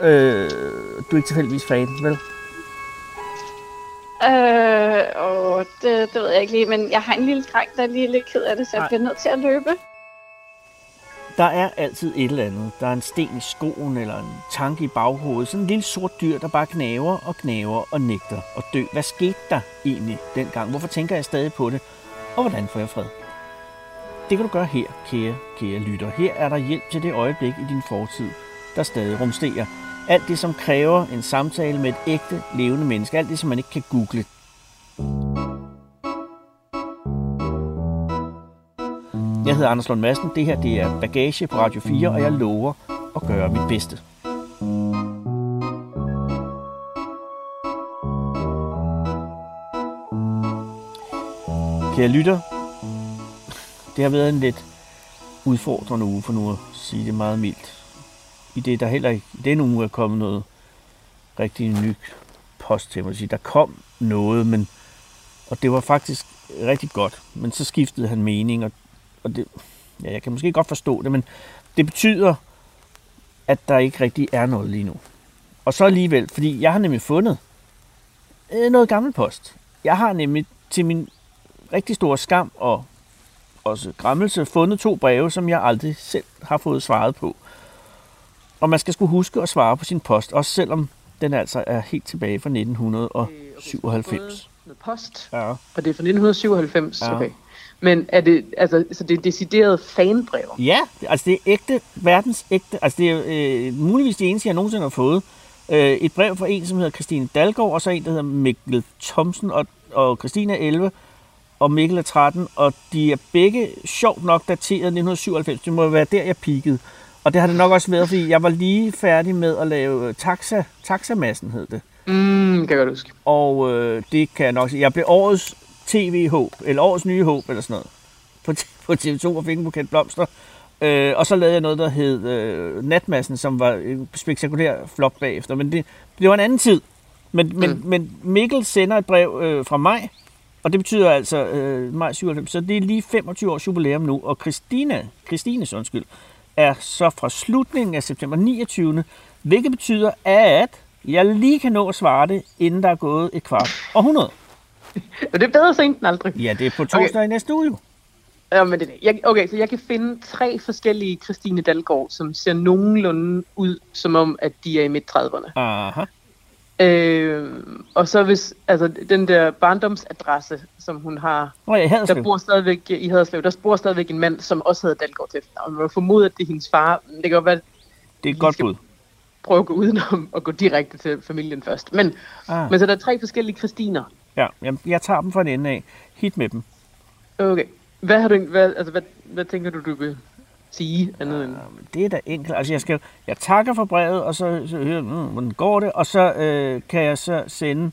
Øh, du er ikke tilfældigvis fan, vel? Øh, og det, det ved jeg ikke lige, men jeg har en lille dreng, der er lige lidt ked af det, så jeg Nej. bliver nødt til at løbe. Der er altid et eller andet. Der er en sten i skoen, eller en tanke i baghovedet. Sådan en lille sort dyr, der bare knaver og knaver og nægter at dø. Hvad skete der egentlig dengang? Hvorfor tænker jeg stadig på det? Og hvordan får jeg fred? Det kan du gøre her, kære, kære lytter. Her er der hjælp til det øjeblik i din fortid, der stadig rumsterer. Alt det, som kræver en samtale med et ægte, levende menneske. Alt det, som man ikke kan google. Jeg hedder Anders Lund Madsen. Det her det er Bagage på Radio 4, og jeg lover at gøre mit bedste. Kære lytter, det har været en lidt udfordrende uge, for nu at sige det meget mildt. I det, der heller ikke i denne uge er kommet noget rigtig ny post til mig. Der kom noget, men, og det var faktisk rigtig godt. Men så skiftede han mening, og, og det, ja, jeg kan måske godt forstå det, men det betyder, at der ikke rigtig er noget lige nu. Og så alligevel, fordi jeg har nemlig fundet øh, noget gammel post. Jeg har nemlig til min rigtig store skam og også græmmelse fundet to breve, som jeg aldrig selv har fået svaret på. Og man skal skulle huske at svare på sin post, også selvom den altså er helt tilbage fra 1997. Med post, Ja. og det er fra 1997, Ja. ja. okay. Men er det, altså, så det er decideret fanbrev? Ja, altså det er ægte, verdens ægte, altså det er øh, muligvis det eneste, jeg nogensinde har fået. Øh, et brev fra en, som hedder Christine Dalgaard, og så en, der hedder Mikkel Thomsen, og, og Christine er 11, og Mikkel er 13, og de er begge sjovt nok dateret 1997. Det må være der, jeg peakede. Og det har det nok også været, fordi jeg var lige færdig med at lave taxa, taxamassen, hed det. Mm, kan jeg godt huske. Og øh, det kan jeg nok sige. Jeg blev årets tv-håb, eller årets nye håb, eller sådan noget, på, på TV2 og fik en buket blomster. Øh, og så lavede jeg noget, der hed øh, Natmassen, som var en spektakulær flop bagefter. Men det, det var en anden tid. Men, men, Mm. men Mikkel sender et brev øh, fra mig, og det betyder altså øh, maj 97, så det er lige 25 års jubilæum nu. Og Christina, Christines undskyld, er så fra slutningen af september 29. Hvilket betyder, at jeg lige kan nå at svare det, inden der er gået et kvart århundrede. Og det er bedre sent end aldrig. Ja, det er på torsdag okay. i næste uge jo. Ja, men det det. Jeg, okay, så jeg kan finde tre forskellige Christine Dalgaard, som ser nogenlunde ud, som om, at de er i midt-30'erne. Aha. Øh, og så hvis, altså den der barndomsadresse, som hun har, havde der bor stadigvæk i Haderslev, der bor stadigvæk en mand, som også hedder Dalgaard til efternavn. Man må formode, at det er hendes far. Men det kan godt være, Det er et godt bud. prøve at gå udenom og gå direkte til familien først. Men, Ah. men så der er tre forskellige Christiner. Ja, jamen, jeg tager dem fra en ende af. Hit med dem. Okay. Hvad, har du, hvad, altså, hvad, hvad tænker du, du vil sige andet end... Jamen, Det er da enkelt. Altså, jeg, skal, jeg takker for brevet, og så, så hører mm, hvordan går det? Og så øh, kan jeg så sende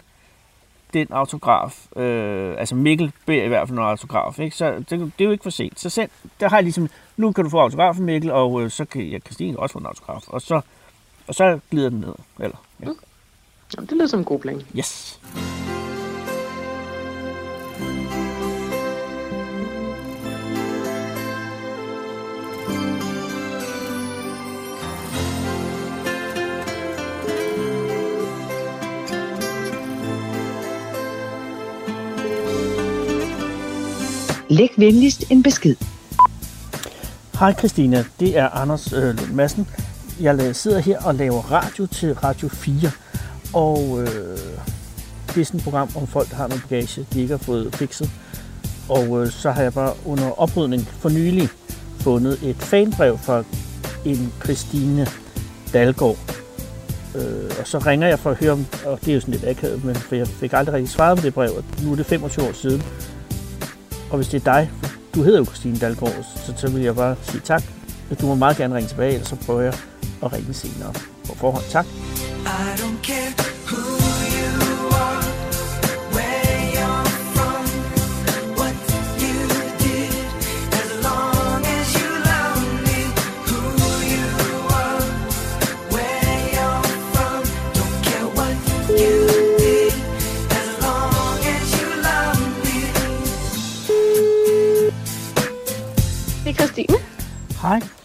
den autograf. Øh, altså Mikkel beder i hvert fald noget autograf. Ikke? Så det, det er jo ikke for sent. Så send, der har jeg ligesom, nu kan du få autografen, Mikkel, og øh, så kan jeg, Christine også få en autograf. Og så, og så glider den ned. Eller, ja. Jamen, det lyder som en god plan. Yes. Læg venligst en besked. Hej Christina, det er Anders øh, Lund Madsen. Jeg sidder her og laver radio til Radio 4, og øh, det er sådan et program om folk, der har noget bagage, de ikke har fået fikset. Og øh, så har jeg bare under oprydning for nylig fundet et fanbrev fra en Christine Dalgaard. Øh, og så ringer jeg for at høre om, og det er jo sådan lidt akavet, men for jeg fik aldrig rigtig svaret på det brev, og nu er det 25 år siden. Og hvis det er dig, du hedder jo Christine Dalgaard, så, så vil jeg bare sige tak. Du må meget gerne ringe tilbage, eller så prøver jeg at ringe senere på forhånd. Tak. I don't care who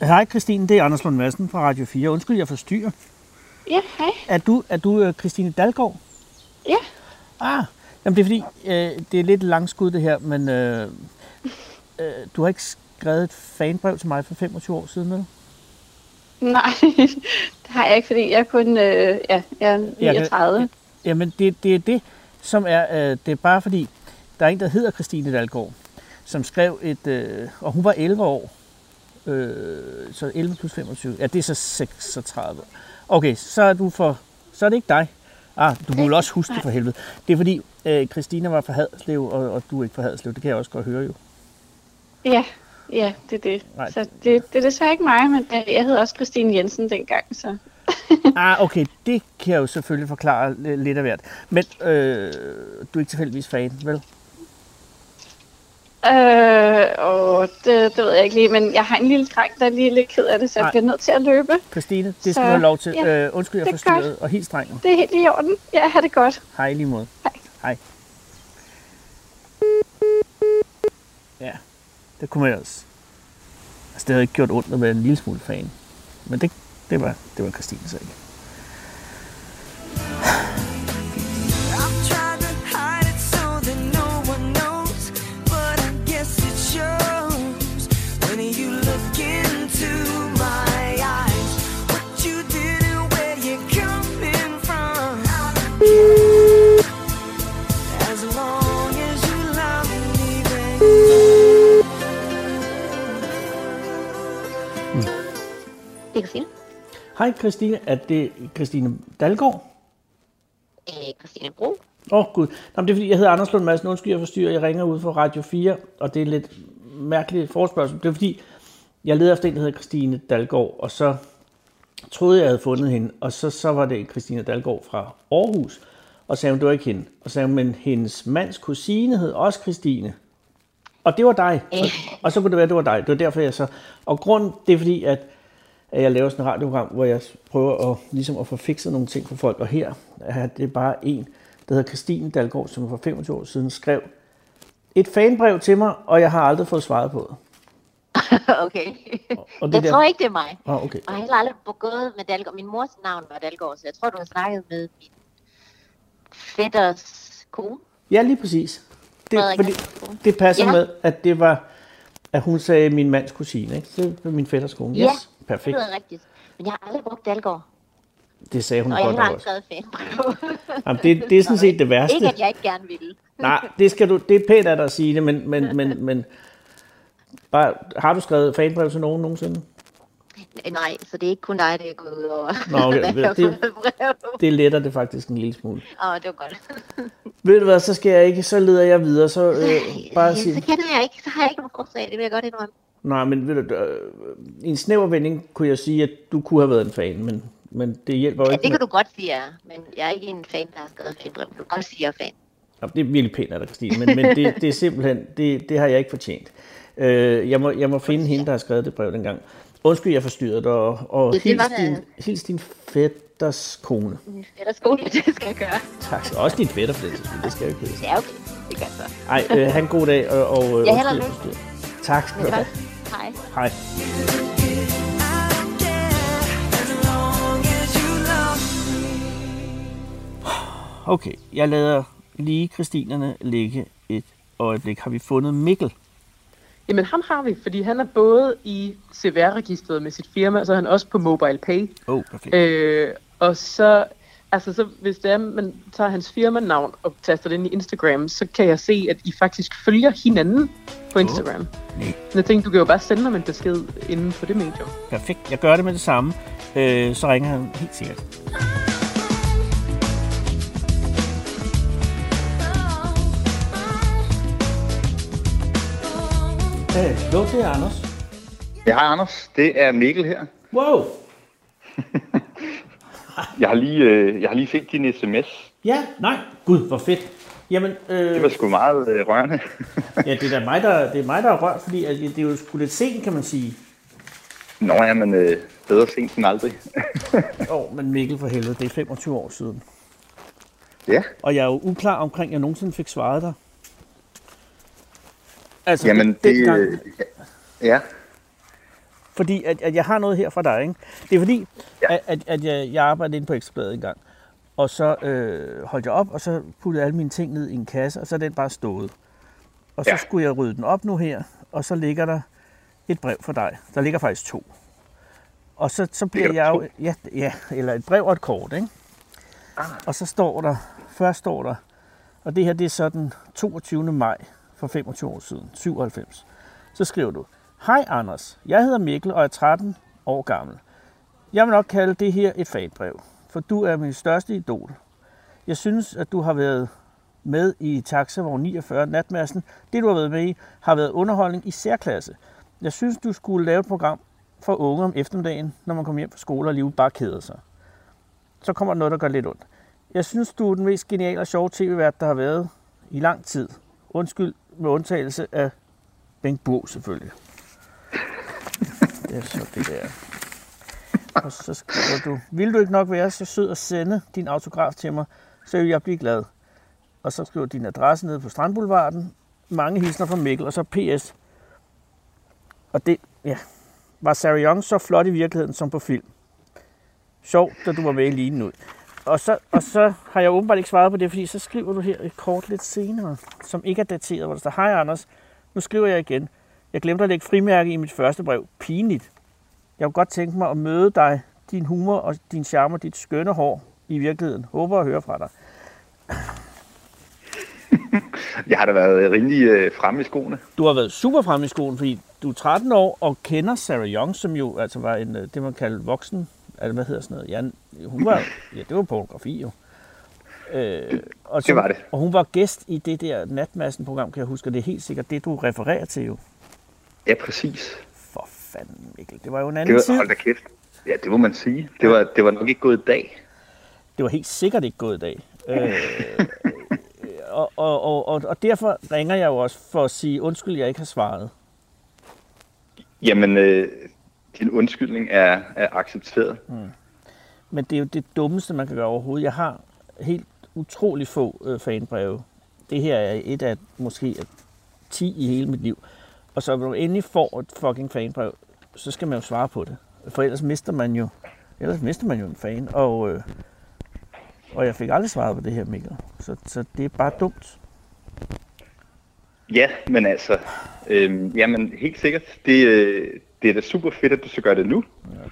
Hej. Christine, det er Anders Lund Madsen fra Radio 4. Undskyld, jeg forstyrrer. Ja, hej. Er du, er du øh, Christine Dalgaard? Ja. Ah, jamen det er fordi, øh, det er lidt langskud det her, men øh, øh, du har ikke skrevet et fanbrev til mig for 25 år siden, vel? Nej, det har jeg ikke, fordi jeg er kun øh, ja, jeg er 39. Jamen det, det er det, som er, øh, det er bare fordi, der er en, der hedder Christine Dalgaard, som skrev et, øh, og hun var 11 år, øh, så 11 plus 25, ja det er så 36. Okay, så er du for, så er det ikke dig. Ah, du kunne også huske det for helvede. Det er fordi, øh, Christina var fra Haderslev, og, og du er ikke fra Haderslev. Det kan jeg også godt høre jo. Ja, ja, det er det. Nej. Så det, det er desværre ikke mig, men øh, jeg hed også Christine Jensen dengang, så... Ah, okay, det kan jeg jo selvfølgelig forklare li- lidt af hvert. Men øh, du er ikke tilfældigvis fan, vel? Øh, og det, det ved jeg ikke lige, men jeg har en lille dreng, der er lige lidt ked af det, så jeg Nej. bliver nødt til at løbe. Christine, det skal Så, du have lov til. ja, øh, undskyld, jeg forstyrrede, og helt strengen. Det er helt i orden. Ja, har det godt. Hej lige måde. Hej. Hej. Ja, det kunne man også. Altså, det havde ikke gjort ondt at være en lille smule fan. Men det, det, var, det var Christine så ikke. Hej Christine, er det Christine Dalgaard? Øh, Christine Bro. Åh oh, gud, Nå, det er fordi, jeg hedder Anders Lund Madsen, undskyld, jeg forstyrrer, jeg ringer ud fra Radio 4, og det er lidt mærkeligt forspørgsel. Det er fordi, jeg leder efter en, der hedder Christine Dalgaard, og så troede jeg, havde fundet hende, og så, så var det Christine Dalgaard fra Aarhus, og sagde hun, det var ikke hende. Og så sagde hun, men hendes mands kusine hed også Christine. Og det var dig. Og, og så kunne det være, det var dig. Det var derfor, jeg så... Og grund, det er fordi, at, at jeg laver sådan et radioprogram, hvor jeg prøver at, ligesom at få fikset nogle ting for folk. Og her er det bare en, der hedder Christine Dalgaard, som for 25 år siden skrev et fanbrev til mig, og jeg har aldrig fået svaret på det. okay. Og det Jeg der- tror ikke, det er mig. Ah, okay. Og jeg har aldrig gået med Dalgaard. Min mors navn var Dalgaard, så jeg tror, du har snakket med min fætters kone. Ja, lige præcis. Det, fordi, det passer ja. Ja. med, at det var, at hun sagde min mands kusine. Ikke? Det var min fætters kone. Ja, Yes, perfekt. Det lyder rigtigt. Men jeg har aldrig brugt Dalgaard. Det sagde hun Og jeg godt har aldrig også. skrevet. Jamen, det, det er sådan set det værste. ikke, at jeg ikke gerne ville. Nej, det, skal du, det er pænt af dig at sige det, men, men, men, men bare, har du skrevet fanbrev til nogen nogensinde? Nej, så det er ikke kun dig, det er gået ud over. Nå, okay, jeg har det-. Det letter det faktisk en lille smule. Åh, det var godt. Ved du hvad, så skal jeg ikke, så leder jeg videre. Så øh, bare Ja, så sige, kender jeg ikke, så har jeg ikke nogen forslag, det vil jeg godt indrømme. Nej, men ved du, øh, i en snæver vending kunne jeg sige, at du kunne have været en fan, men, men det hjælper jo Ja, ikke. det kan du godt sige, ja. men jeg er ikke en fan, der har skrevet fanbrev. Du kan godt sige, at jeg er fan. Nå, det er virkelig pænt af dig, Christine, men, men det, det er simpelthen, det, det har jeg ikke fortjent. Øh, jeg, må, jeg må finde hende, der har skrevet det brev dengang. Undskyld, jeg forstyrrede dig, og, og Det- det hils, din, hils din fætters kone. Min fætters skole, det skal jeg gøre. Tak. Også din fætter, for skyld. Det skal jeg jo ikke hedde. Det er okay. Det gør jeg så. Ej, øh, have en god dag, og, og øh, Ja, undskyld, jeg forstyrrede. Tak skal du have. Hej. Hej. I don't care as long as you love me. Okay, jeg lader lige Christinerne ligge et øjeblik. Har vi fundet Mikkel? Jamen ham har vi, fordi han er både i CVR-registret med sit firma, og så er han også på Mobile Pay. Åh, oh, perfekt. Øh, og så, altså så, hvis det er, man tager hans firmanavn og taster det ind i Instagram, så kan jeg se, at I faktisk følger hinanden på Instagram. Nej. Så jeg tænkte, du kan jo bare sende ham en besked inden på det medium. Perfekt. Jeg gør det med det samme. Øh, så ringer han helt sikkert. Hallo, det er Anders. Ja, hej Anders. Det er Mikkel her. Wow. Jeg har lige, øh, jeg har lige set din sms. Ja, nej. Gud, hvor fedt. Jamen, Det var øh, sgu meget øh, rørende. ja, det er da mig, der, det er mig, der er rørt, fordi at det er jo sgu lidt sent, kan man sige. Nå ja, men øh, bedre sent end aldrig. Åh, oh, men Mikkel for helvede, det er 25 år siden. ja, Og jeg er jo uklar omkring, at jeg nogensinde fik svaret dig. Altså, jamen den- det... dengang- Øh, ja, fordi at, at jeg har noget her fra dig. Ikke? Det er fordi, Ja. at, at, at jeg, jeg arbejdede inde på Ekstrabladet en gang. Og så øh, holdt jeg op, og så puttede alle mine ting ned i en kasse, og så er den bare stået. Og så Ja. skulle jeg rydde den op nu her, og så ligger der et brev for dig. Der ligger faktisk to. Og så, så bliver jeg jo... Ja, ja, eller et brev og et kort, ikke? Ah. Og så står der, først står der, og det her det er så den 22. maj for 25 år siden, 97. Så skriver du, Hej Anders, jeg hedder Mikkel og er 13 år gammel. Jeg vil nok kalde det her et fagbrev, for du er min største idol. Jeg synes, at du har været med i Taxavogn 49 Natmassen. Det, du har været med i, har været underholdning i særklasse. Jeg synes, du skulle lave et program for unge om eftermiddagen, når man kommer hjem fra skole og livet bare keder sig. Så kommer der noget, der gør lidt ondt. Jeg synes, du er den mest geniale og sjove tv-vært, der har været i lang tid. Undskyld med undtagelse af Bengt Bo selvfølgelig. Det er så det der. Og så skriver du, vil du ikke nok være så sød at sende din autograf til mig, så vil jeg blive glad. Og så skriver din adresse nede på Strandboulevarden. Mange hilsner fra Mikkel, og så PS. Og det, ja, var Sarah Young så flot i virkeligheden som på film? Sjov, da du var med i lignen ud. Og så, og så har jeg åbenbart ikke svaret på det, fordi så skriver du her et kort lidt senere, som ikke er dateret, hvor der står, Hej Anders, nu skriver jeg igen. Jeg glemte at lægge frimærke i mit første brev. Pinligt. Jeg kunne godt tænke mig at møde dig, din humor og din charme og dit skønne hår i virkeligheden. Håber at høre fra dig. Jeg har da været rimelig øh, fremme i skoene. Du har været super fremme i skolen, fordi du er 13 år og kender Sarah Young, som jo altså var en, øh, det man kalder voksen, altså hvad hedder sådan noget, ja, hun var, ja, det var pornografi jo. Øh, og så, Det var det. Og hun var gæst i det der Natmassen-program, kan jeg huske, og det er helt sikkert det, du refererer til jo. Ja, præcis. For fanden, Mikkel. Det var jo en Det anden var, tid. hold da kæft. Ja, det må man sige. Det var, det var nok ikke gået i dag. Det var helt sikkert ikke gået i dag. Øh, og, og, og, og, og derfor ringer jeg jo også for at sige, undskyld, jeg ikke har svaret. Jamen, øh, din undskyldning er, er accepteret. Men det er jo det dummeste, man kan gøre overhovedet. Jeg har helt utrolig få øh, fanbreve. Det her er et af måske af 10 i hele mit liv. Og så når du endelig får et fucking fanbrev, så skal man jo svare på det. For ellers mister man jo, ellers mister man jo en fan. Og, øh, og jeg fik aldrig svaret på det her, Mikkel. Så, så det er bare dumt. Ja, men altså, øh, jamen helt sikkert. Det, øh, det er da super fedt, at du så gør det nu.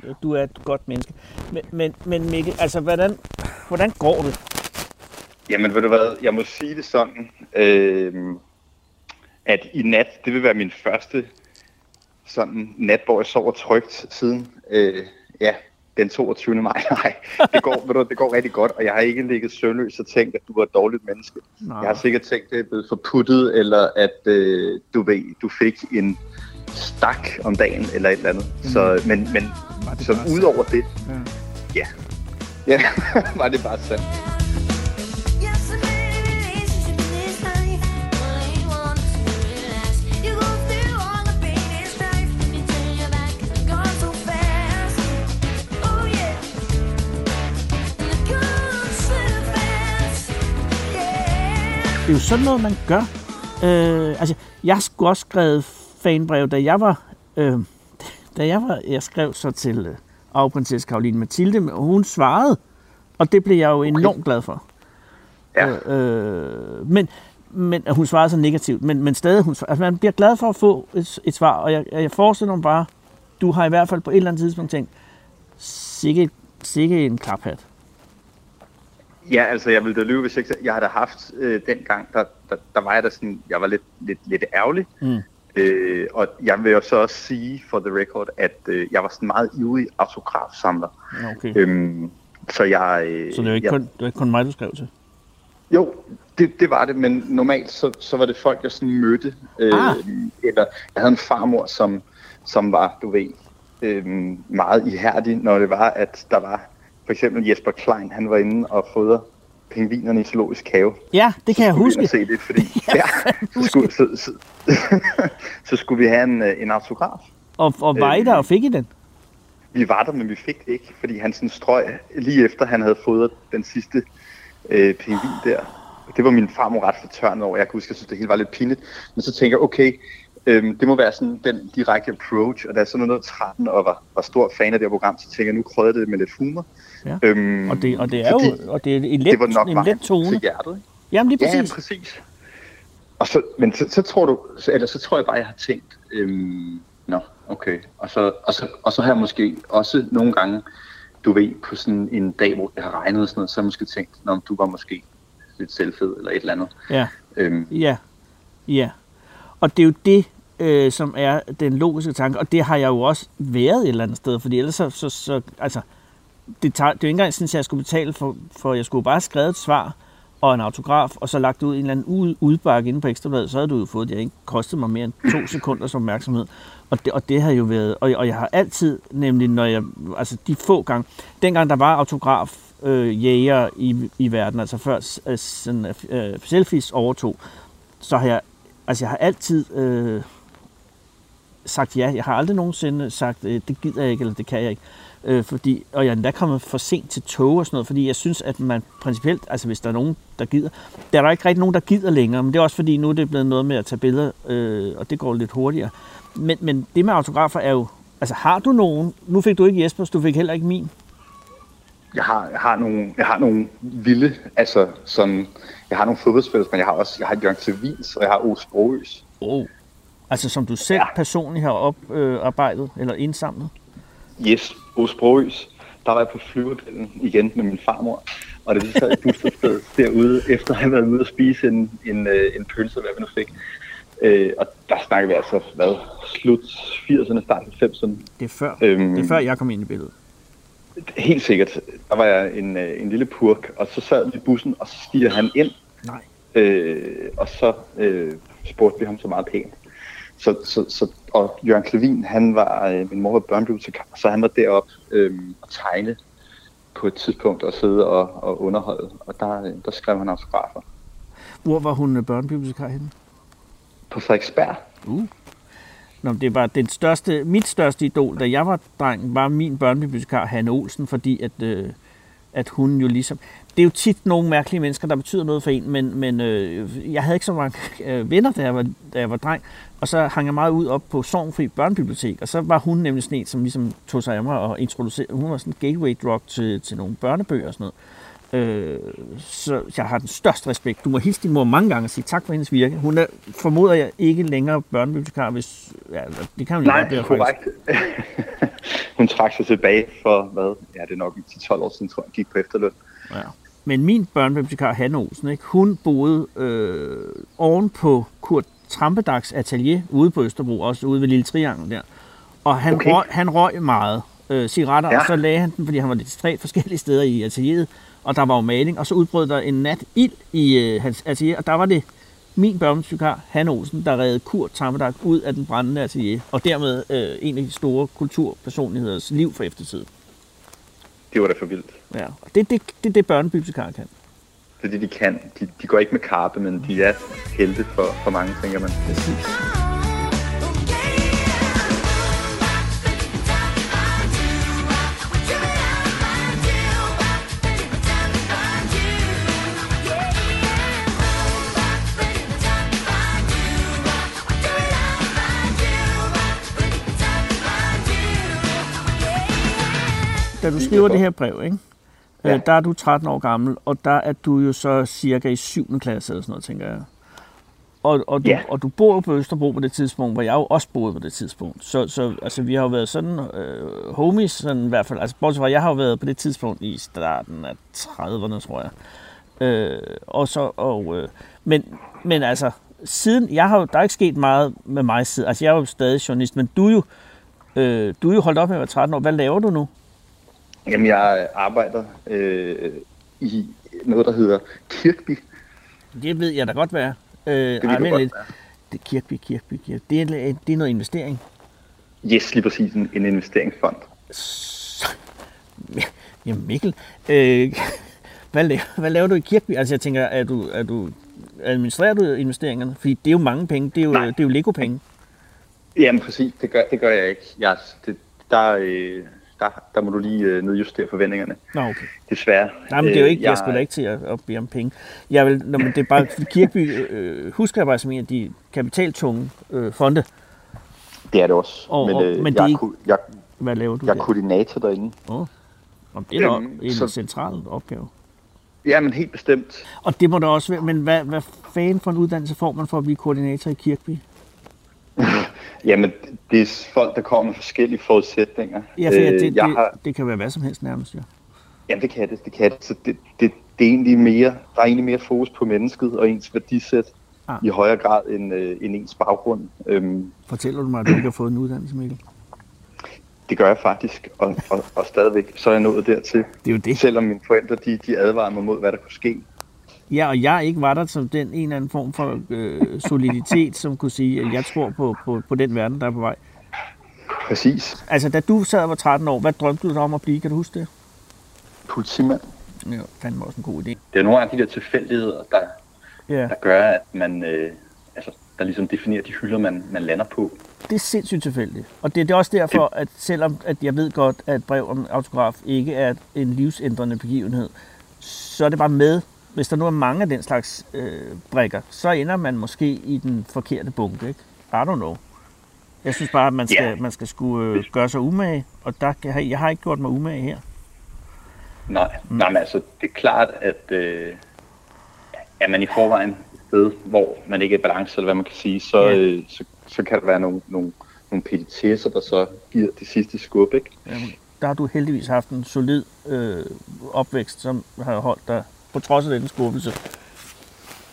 Ja, Du er et godt menneske. Men, men, men Mikkel, altså, hvordan, hvordan går det? Jamen ved du hvad, jeg må sige det sådan, øh, at i nat, det vil være min første sådan nat, hvor jeg sover trygt siden, øh, ja, den 22. maj. Nej, det går, ved du, det går rigtig godt, og jeg har ikke ligget søvnløs og tænkt, at du var et dårligt menneske. Nå. Jeg har sikkert tænkt, at det er blevet forputtet, eller at øh, du ved, du fik en stak om dagen, eller et eller andet. Så, men, men så bare udover det, Ja. ja, ja var det bare sandt. Er jo sådan noget, man gør. Øh, altså, jeg skulle også skrevet fanbrev, da jeg var... Øh, da jeg var... Jeg skrev så til øh, arveprinsesse Karoline Mathilde, og hun svarede. Og det blev jeg jo enormt glad for. Ja. Øh, men, men hun svarede så negativt, men, men stadig, hun, altså man bliver glad for at få et, et svar, og jeg, jeg forestiller mig bare, du har i hvert fald på et eller andet tidspunkt tænkt, sikke, sikke en klaphat. Ja, altså jeg ville da lyve, hvis jeg ikke... Jeg havde haft øh, dengang, der, der, der var jeg da sådan... Jeg var lidt, lidt, lidt ærgerlig. Mm. Øh, og jeg vil jo så også sige, for the record, at øh, jeg var sådan meget ivrig autografsamler. Okay. Øhm, så jeg... Øh, Så det jo ikke, jeg, kun, det var ikke kun mig, du skrev til. Jo, det, det var det, men normalt så, så var det folk, jeg sådan mødte. Øh, Ah. Eller jeg havde en farmor, som, som var, du ved, øh, meget ihærdig, når det var, at der var for eksempel Jesper Klein, han var inde og fodre pingvinerne i zoologisk have. Ja, det kan jeg huske. se det, fordi ja, så, skulle, så, så, så skulle vi have en, øh, en autograf. Og, og var I Øh, der og fik I den? Vi var der, men vi fik det ikke, fordi han sådan strøg lige efter, han havde fodret den sidste øh, pingvin der. Det var min farmor ret fortørnet over. Jeg kan huske, jeg synes, det hele var lidt pinligt. Men så tænker jeg, okay, Øhm, det må være sådan den direkte approach, og da jeg så nåede 13 og var, var stor fan af det her program, så tænkte jeg, nu krødder det med lidt humor. Ja. Øhm, Og det, og det er jo og det er en let, det var nok en let tone. til hjertet. Jamen lige Ja, præcis. præcis. Og så, men så, så tror du, så, eller så tror jeg bare, jeg har tænkt, øhm, nå, okay. Og så, og, så, og så har jeg måske også nogle gange, du ved, på sådan en dag, hvor det har regnet og sådan noget, så har jeg måske tænkt, nå, du var måske lidt selvfed eller et eller andet. Ja. Øhm, Ja, ja. Og det er jo det, øh, som er den logiske tanke, og det har jeg jo også været et eller andet sted, fordi ellers så, så, så altså, det, tager, det er jo ikke engang sådan, at jeg skulle betale for, for jeg skulle bare have skrevet et svar og en autograf, og så lagt det ud i en eller anden ud, udbakke inde på Ekstrabladet, så havde du jo fået, det har ikke kostet mig mere end to sekunders opmærksomhed. Og det, og det har jo været, og, og jeg har altid, nemlig når jeg, altså de få gange, dengang der var autograf øh, jæger i, i verden, altså før øh, sådan, øh, selfies overtog, så har jeg, altså jeg har altid øh, sagt ja. Jeg har aldrig nogensinde sagt, øh, det gider jeg ikke, eller det kan jeg ikke. Øh, fordi, og jeg er endda kommet for sent til tog og sådan noget, fordi jeg synes, at man principielt, altså hvis der er nogen, der gider, der er der ikke rigtig nogen, der gider længere, men det er også fordi, nu er det blevet noget med at tage billeder, øh, og det går lidt hurtigere. Men, men det med autografer er jo, altså har du nogen, nu fik du ikke Jespers, du fik heller ikke min. jeg har, jeg har nogle, jeg har nogle vilde, altså sådan, jeg har nogle fodboldspillere, men jeg har også, jeg har Jørgen Sevins, og jeg har Ose Broøs. Oh. Altså som du selv Ja. personligt har oparbejdet eller indsamlet. Yes, Ose Broøs. Der var jeg på flyvebillen igen med min farmor, og det sad i busstedet derude, efter at have været ude og spise en, en, øh, en pølse, hvad vi nu fik. Øh, og der snakker vi altså, hvad, slut 80'erne, start 90'erne. Det er før, Øhm. det er før jeg kom ind i billedet. Helt sikkert. Der var jeg en, øh, en lille purk, og så sad vi i bussen, og så stiger han ind, Nej. øh, og så øh, spurgte vi ham så meget pænt. Så, så, så, og Jørgen Klevin, han var, øh, min mor var børnebibliotekar, så han var deroppe øh, og tegne på et tidspunkt og sidde og, og underholde, og der, øh, der skrev han autografer. Hvor var hun øh, børnebibliotekar henne? På Frederiksberg. Nå, men det var den største, mit største idol, da jeg var dreng, var min børnebibliotekar Hanne Olsen, fordi at, øh, at hun jo ligesom... Det er jo tit nogle mærkelige mennesker, der betyder noget for en, men, men øh, jeg havde ikke så mange øh, venner, da jeg, var, da jeg var dreng, og så hang jeg meget ud op på Sorgenfri Børnebibliotek, og så var hun nemlig sådan en, som ligesom tog sig af mig og introducerede... Hun var sådan en gateway drug til, til nogle børnebøger og sådan noget. Øh, så jeg har den største respekt. Du må hilse din mor mange gange og sige tak for hendes virke. Hun er, formoder jeg, ikke længere børnebibliotekar, hvis... Ja, det kan hun jo Nej, blive, faktisk. korrekt. Hun trak sig tilbage for, hvad, ja, det er nok 10-12 år siden, tror jeg, gik på efterløn. Ja. Men min børnebibliotekar, Hanne Olsen, ikke, hun boede øh, oven på Kurt Trampedags atelier ude på Østerbro, også ude ved Lille Triangel der. Og han, okay. Røg, han røg meget øh, cigaretter, ja. Og så lagde han den, fordi han var lidt tre forskellige steder i atelieret, og der var jo maling, og så udbrød der en nat ild i øh, hans atelier, og der var det min børnebibliotekar, Hanne Olsen, der redde Kurt Trampedag ud af den brændende atelier, og dermed øh, en af de store kulturpersonligheders liv for eftertiden. Det var da for vildt. Ja. Og det er det, det, det børnebibliotekarer kan. Det er det, de kan. De, de går ikke med karpe, men de er helte for, for mange, tænker man. Præcis. Da du skriver det her brev, ikke? Ja. Ja. Øh, der er du 13 år gammel, og der er du jo så cirka i 7. klasse eller sådan noget, tænker jeg. Og, og, du, Ja. og du bor jo på Østerbro på det tidspunkt, hvor jeg jo også boede på det tidspunkt. Så, så altså, vi har jo været sådan øh, homies, sådan i hvert fald. Altså, bortset fra, jeg har jo været på det tidspunkt i starten af 30'erne, tror jeg. Øh, og så, og, øh, men, men altså, siden, jeg har der er ikke sket meget med mig siden. Altså, jeg er jo stadig journalist, men du er jo, øh, du er jo holdt op med at være 13 år. Hvad laver du nu? Jamen, jeg arbejder øh, i noget, der hedder Kirkby. Det ved jeg da godt være. Øh, Det ej, godt, lidt. hvad er. Det er Kirkby, Kirkby, Kirkby. Det er, det er noget investering. Yes, lige præcis en, en investeringsfond. Jamen Mikkel, øh, hvad, laver, hvad laver du i Kirkby? Altså jeg tænker, er du, er du, administrerer du investeringerne? Fordi det er jo mange penge. Det er jo, Nej. det er jo Lego-penge. Jamen, præcis. Det gør, det gør jeg ikke. Jeg, det, der, øh, der, der må du lige øh, nedjustere forventningerne. Nå, okay. Desværre. Nej, men det er jo Øh, ikke, jeg, jeg skulle ikke til at, at bede om penge. Jeg vil, når, men det er bare, Kirkeby øh, husker jeg bare som en af de kapitaltunge øh, fonde. Det er det også. Og- men og- øh, men det jeg, ikke- ku- jeg, Hvad laver du jeg er der? koordinator derinde. Om det er Jamen, en så- central opgave. Ja, men helt bestemt. Og det må da også være, men hvad, hvad fanden for en uddannelse får man for at blive koordinator i Kirkeby? Jamen, det er folk, der kommer med forskellige forudsætninger. Ja, for øh, det, det, har, det kan være hvad som helst nærmest, ja. Ja, det kan det, det kan det. Så det, det, det er egentlig mere, der er egentlig mere fokus på mennesket og ens værdisæt Ah. ah. i højere grad end, øh, end ens baggrund. Øhm, Fortæller du mig, at du ikke har fået en uddannelse, Mikkel? det gør jeg faktisk, og, og, og stadigvæk, så er jeg nået dertil. Det er jo det. Selvom mine forældre, de, de advarer mig mod, hvad der kunne ske. Ja, og jeg ikke var der som den en eller anden form for øh, soliditet, som kunne sige, at jeg tror på, på, på den verden, der er på vej. Præcis. Altså, da du sad og var 13 år, hvad drømte du dig om at blive? Kan du huske det? Politimand. Ja, fandme også en god idé. Det er nogle af de der tilfældigheder, der, Ja, der gør, at man, øh, altså, der ligesom definerer de hylder, man, man lander på. det er sindssygt tilfældigt. Og det, det er også derfor, at selvom at jeg ved godt, at brev om autograf ikke er en livsændrende begivenhed, så er det bare med, hvis der nu er mange af den slags øh, brikker, så ender man måske i den forkerte bunke, ikke? I don't know. Jeg synes bare, at man skal, Ja. man skal skulle øh, gøre sig umage, og der, jeg, jeg har ikke gjort mig umage her. Nej, mm. nej men altså, det er klart, at øh, er man i forvejen et sted, hvor man ikke er i balance, eller hvad man kan sige, så, ja. øh, så, så kan der være nogle, nogle, nogle petitesser, der så giver det sidste skub, ikke? Jamen, der har du heldigvis haft en solid øh, opvækst, som har holdt dig på trods af den skuffelse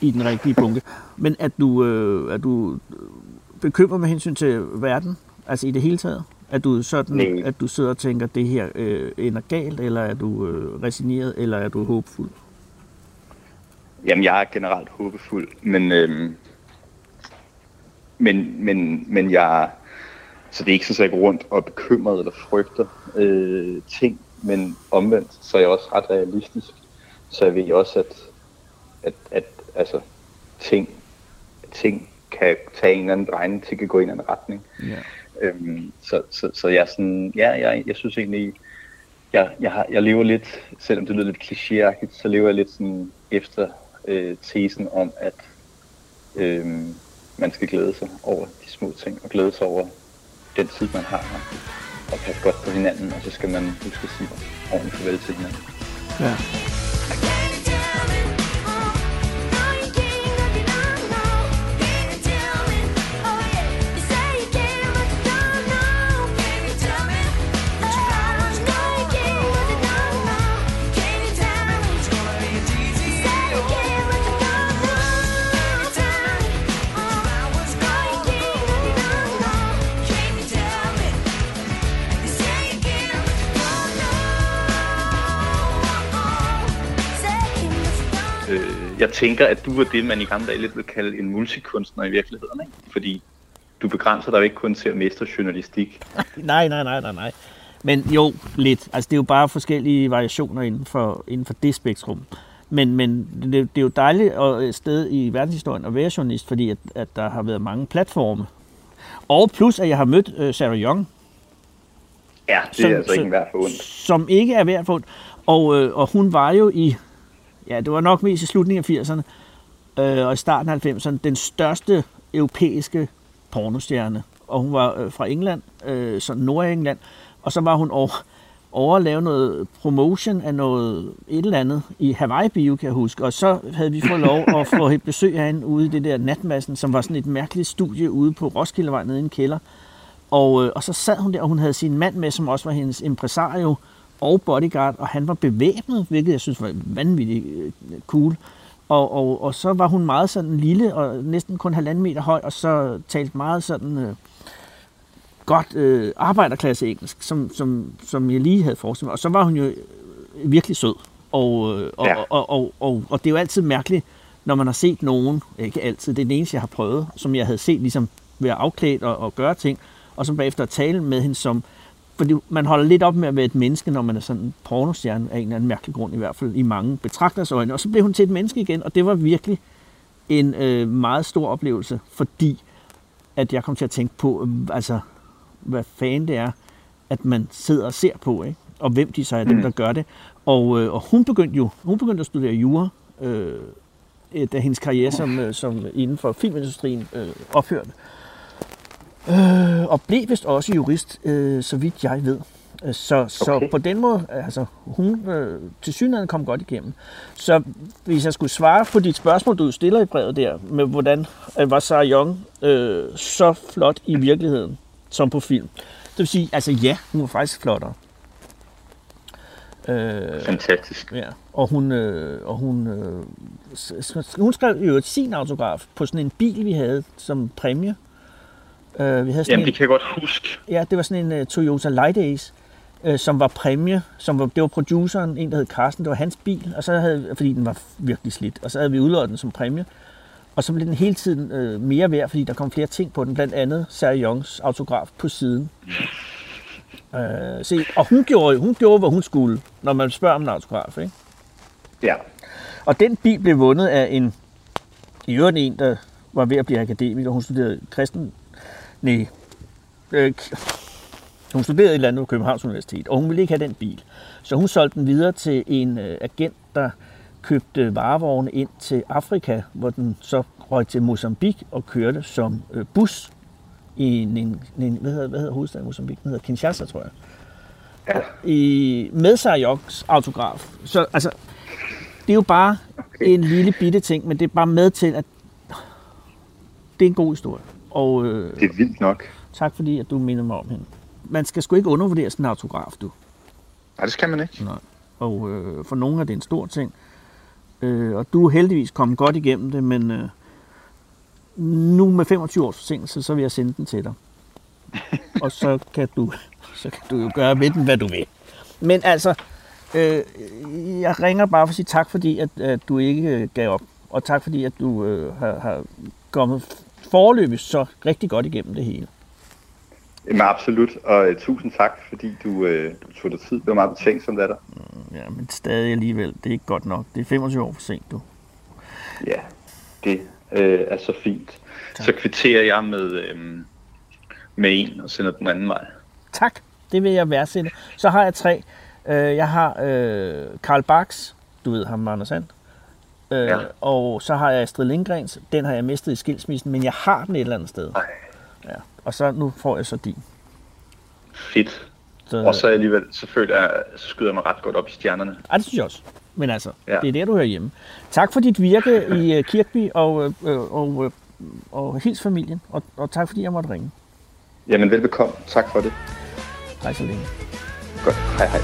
i den rigtige bunke. Men at du, øh, er du bekymret med hensyn til verden, altså i det hele taget? Er du sådan, Nej. at du sidder og tænker, at det her øh, ender galt, eller er du øh, resigneret, eller er du håbfuld? Jamen, jeg er generelt håbefuld, men, øhm, men, men, men jeg, så det er ikke sådan, at jeg går rundt og er bekymret eller frygter øh, ting, men omvendt, så er jeg også ret realistisk. Så jeg ved også, at, at, at altså, ting, ting kan tage en eller anden drejning, ting kan gå i en eller anden retning. Ja. Øhm, så, så, så jeg sådan, ja, jeg, jeg synes egentlig, jeg, jeg, har, jeg lever lidt, selvom det lyder lidt klichéagtigt, så lever jeg lidt sådan efter øh, tesen om, at øh, man skal glæde sig over de små ting, og glæde sig over den tid, man har, og passe godt på hinanden, og så skal man huske at sige ordentligt farvel til hinanden. ja. Jeg tænker, at du er det, man i gamle dage lidt vil kalde en multikunstner i virkeligheden, ikke? Fordi du begrænser dig ikke kun til at mestre journalistik. Nej, nej, nej, nej, nej. Men jo, lidt. Altså, det er jo bare forskellige variationer inden for, inden for det spektrum. Men, men det, det er jo dejligt at et sted i verdenshistorien at være journalist, fordi at, at der har været mange platforme. Og plus, at jeg har mødt øh, Sarah Young, Ja, det Som- er altså ikke værd for ondt. som ikke er værd for ondt. Og, øh, og hun var jo i, ja, det var nok mest i slutningen af 80'erne øh, og i starten af 90'erne, den største europæiske pornostjerne. Og hun var øh, fra England, øh, så Nordengland. Og så var hun over, over at lave noget promotion af noget et eller andet i Hawaii Bio, kan jeg huske. Og så havde vi fået lov at få et besøg af hende ude i det der natmassen, som var sådan et mærkeligt studie ude på Roskildevej nede i en kælder. Og, øh, og så sad hun der, og hun havde sin mand med, som også var hendes impresario og bodyguard, og han var bevæbnet, hvilket jeg synes var vanvittigt øh, cool. Og, og, og så var hun meget sådan lille, og næsten kun halvanden meter høj, og så talte meget sådan øh, godt øh, arbejderklasse engelsk, som, som, som jeg lige havde forestillet mig. Og så var hun jo øh, virkelig sød. Og, øh, og, Ja. og, og, og, og, og det er jo altid mærkeligt, når man har set nogen, ikke altid, det er den eneste, jeg har prøvet, som jeg havde set ligesom være afklædt og, og gøre ting, og så bagefter at tale med hende som, fordi man holder lidt op med at være et menneske, når man er sådan en pornostjerne af en eller anden mærkelig grund, i hvert fald i mange betragters øjne. Og så blev hun til et menneske igen, og det var virkelig en øh, meget stor oplevelse, fordi at jeg kom til at tænke på, øh, altså, hvad fanden det er, at man sidder og ser på, ikke? og hvem de så er dem, der gør det. Og, øh, og hun begyndte jo hun begyndte at studere jura, øh, øh, da hendes karriere som, øh, som inden for filmindustrien øh, ophørte. Øh, og blev vist også jurist, øh, så vidt jeg ved. Øh, Så, så Okay. på den måde, altså hun øh, til synligheden kom godt igennem. Så hvis jeg skulle svare på dit spørgsmål, du stiller i brevet der, med hvordan øh, var Sarah Young øh, så flot i virkeligheden, som på film. Det vil sige, altså ja, hun var faktisk flottere. Øh, Fantastisk. Ja, og hun, øh, og hun, øh, hun skrev jo sin autograf på sådan en bil, vi havde som præmie. Øh, vi havde sådan Jamen, en, det kan jeg godt huske. ja, det var sådan en uh, Toyota Light Ace, øh, som var præmie, som var, det var produceren, en der hed Carsten, det var hans bil, og så havde, fordi den var virkelig slidt, og så havde vi udlået den som præmie. Og så blev den hele tiden øh, mere værd, fordi der kom flere ting på den, blandt andet Sarah Youngs autograf på siden. Øh, se, og hun gjorde, hun gjorde, hvad hun skulle, når man spørger om en autograf, ikke? Ja. Og den bil blev vundet af en, i øvrigt en, der var ved at blive akademiker. Hun studerede kristen... Nej. Øh, hun studerede et eller andet på Københavns Universitet, og hun ville ikke have den bil. Så hun solgte den videre til en øh, agent, der købte varevogne ind til Afrika, hvor den så røg til Mozambique og kørte som øh, bus i en, en, en hvad, hedder, hvad hedder hovedstaden i Mozambique? Den hedder Kinshasa, tror jeg. Ja. I, med Sarjoks autograf. Så altså, det er jo bare en lille bitte ting, men det er bare med til, at det er en god historie. Og øh, Det er vildt nok. tak fordi, at du minder mig om hende. Man skal sgu ikke undervurdere sådan en autograf, du. Nej, det skal man ikke. Nej. Og øh, for nogle er det en stor ting. Øh, og du er heldigvis kommet godt igennem det, men øh, nu med 25 års forsinkelse, så vil jeg sende den til dig. og så kan du, så kan du jo gøre med den, hvad du vil. Men altså, øh, jeg ringer bare for at sige tak, fordi at, at du ikke øh, gav op. Og tak fordi, at du øh, har, har kommet forløbig så rigtig godt igennem det hele. Jamen absolut, og uh, tusind tak, fordi du, uh, du tog dig tid. Det var meget betænksomt af dig. Ja, men stadig alligevel, det er ikke godt nok. Det er 25 år for sent, du. Ja, det øh, er så fint. Tak. Så kvitterer jeg med, øhm, med en og sender den anden vej. Tak, det vil jeg værdsætte. Så har jeg tre. Øh, Jeg har øh, Karl Bax, du ved ham, Anders Sand. Øh, Ja. Og så har jeg Astrid Lindgrens. Den har jeg mistet i skilsmissen, men jeg har den et eller andet sted. Ej, Ja. Og så nu får jeg så din. fedt. Så, Og så alligevel, så føler jeg, så skyder jeg mig ret godt op i stjernerne. Ej, det synes jeg også. Men altså, ja. Ja. det er der, du hører hjemme. Tak for dit virke i øh, Kirkby, og, øh, øh, og, øh, og hils familien. Og, og tak fordi jeg måtte ringe. Jamen velbekomme. Tak for det. Hej så længe. Godt. Hej hej.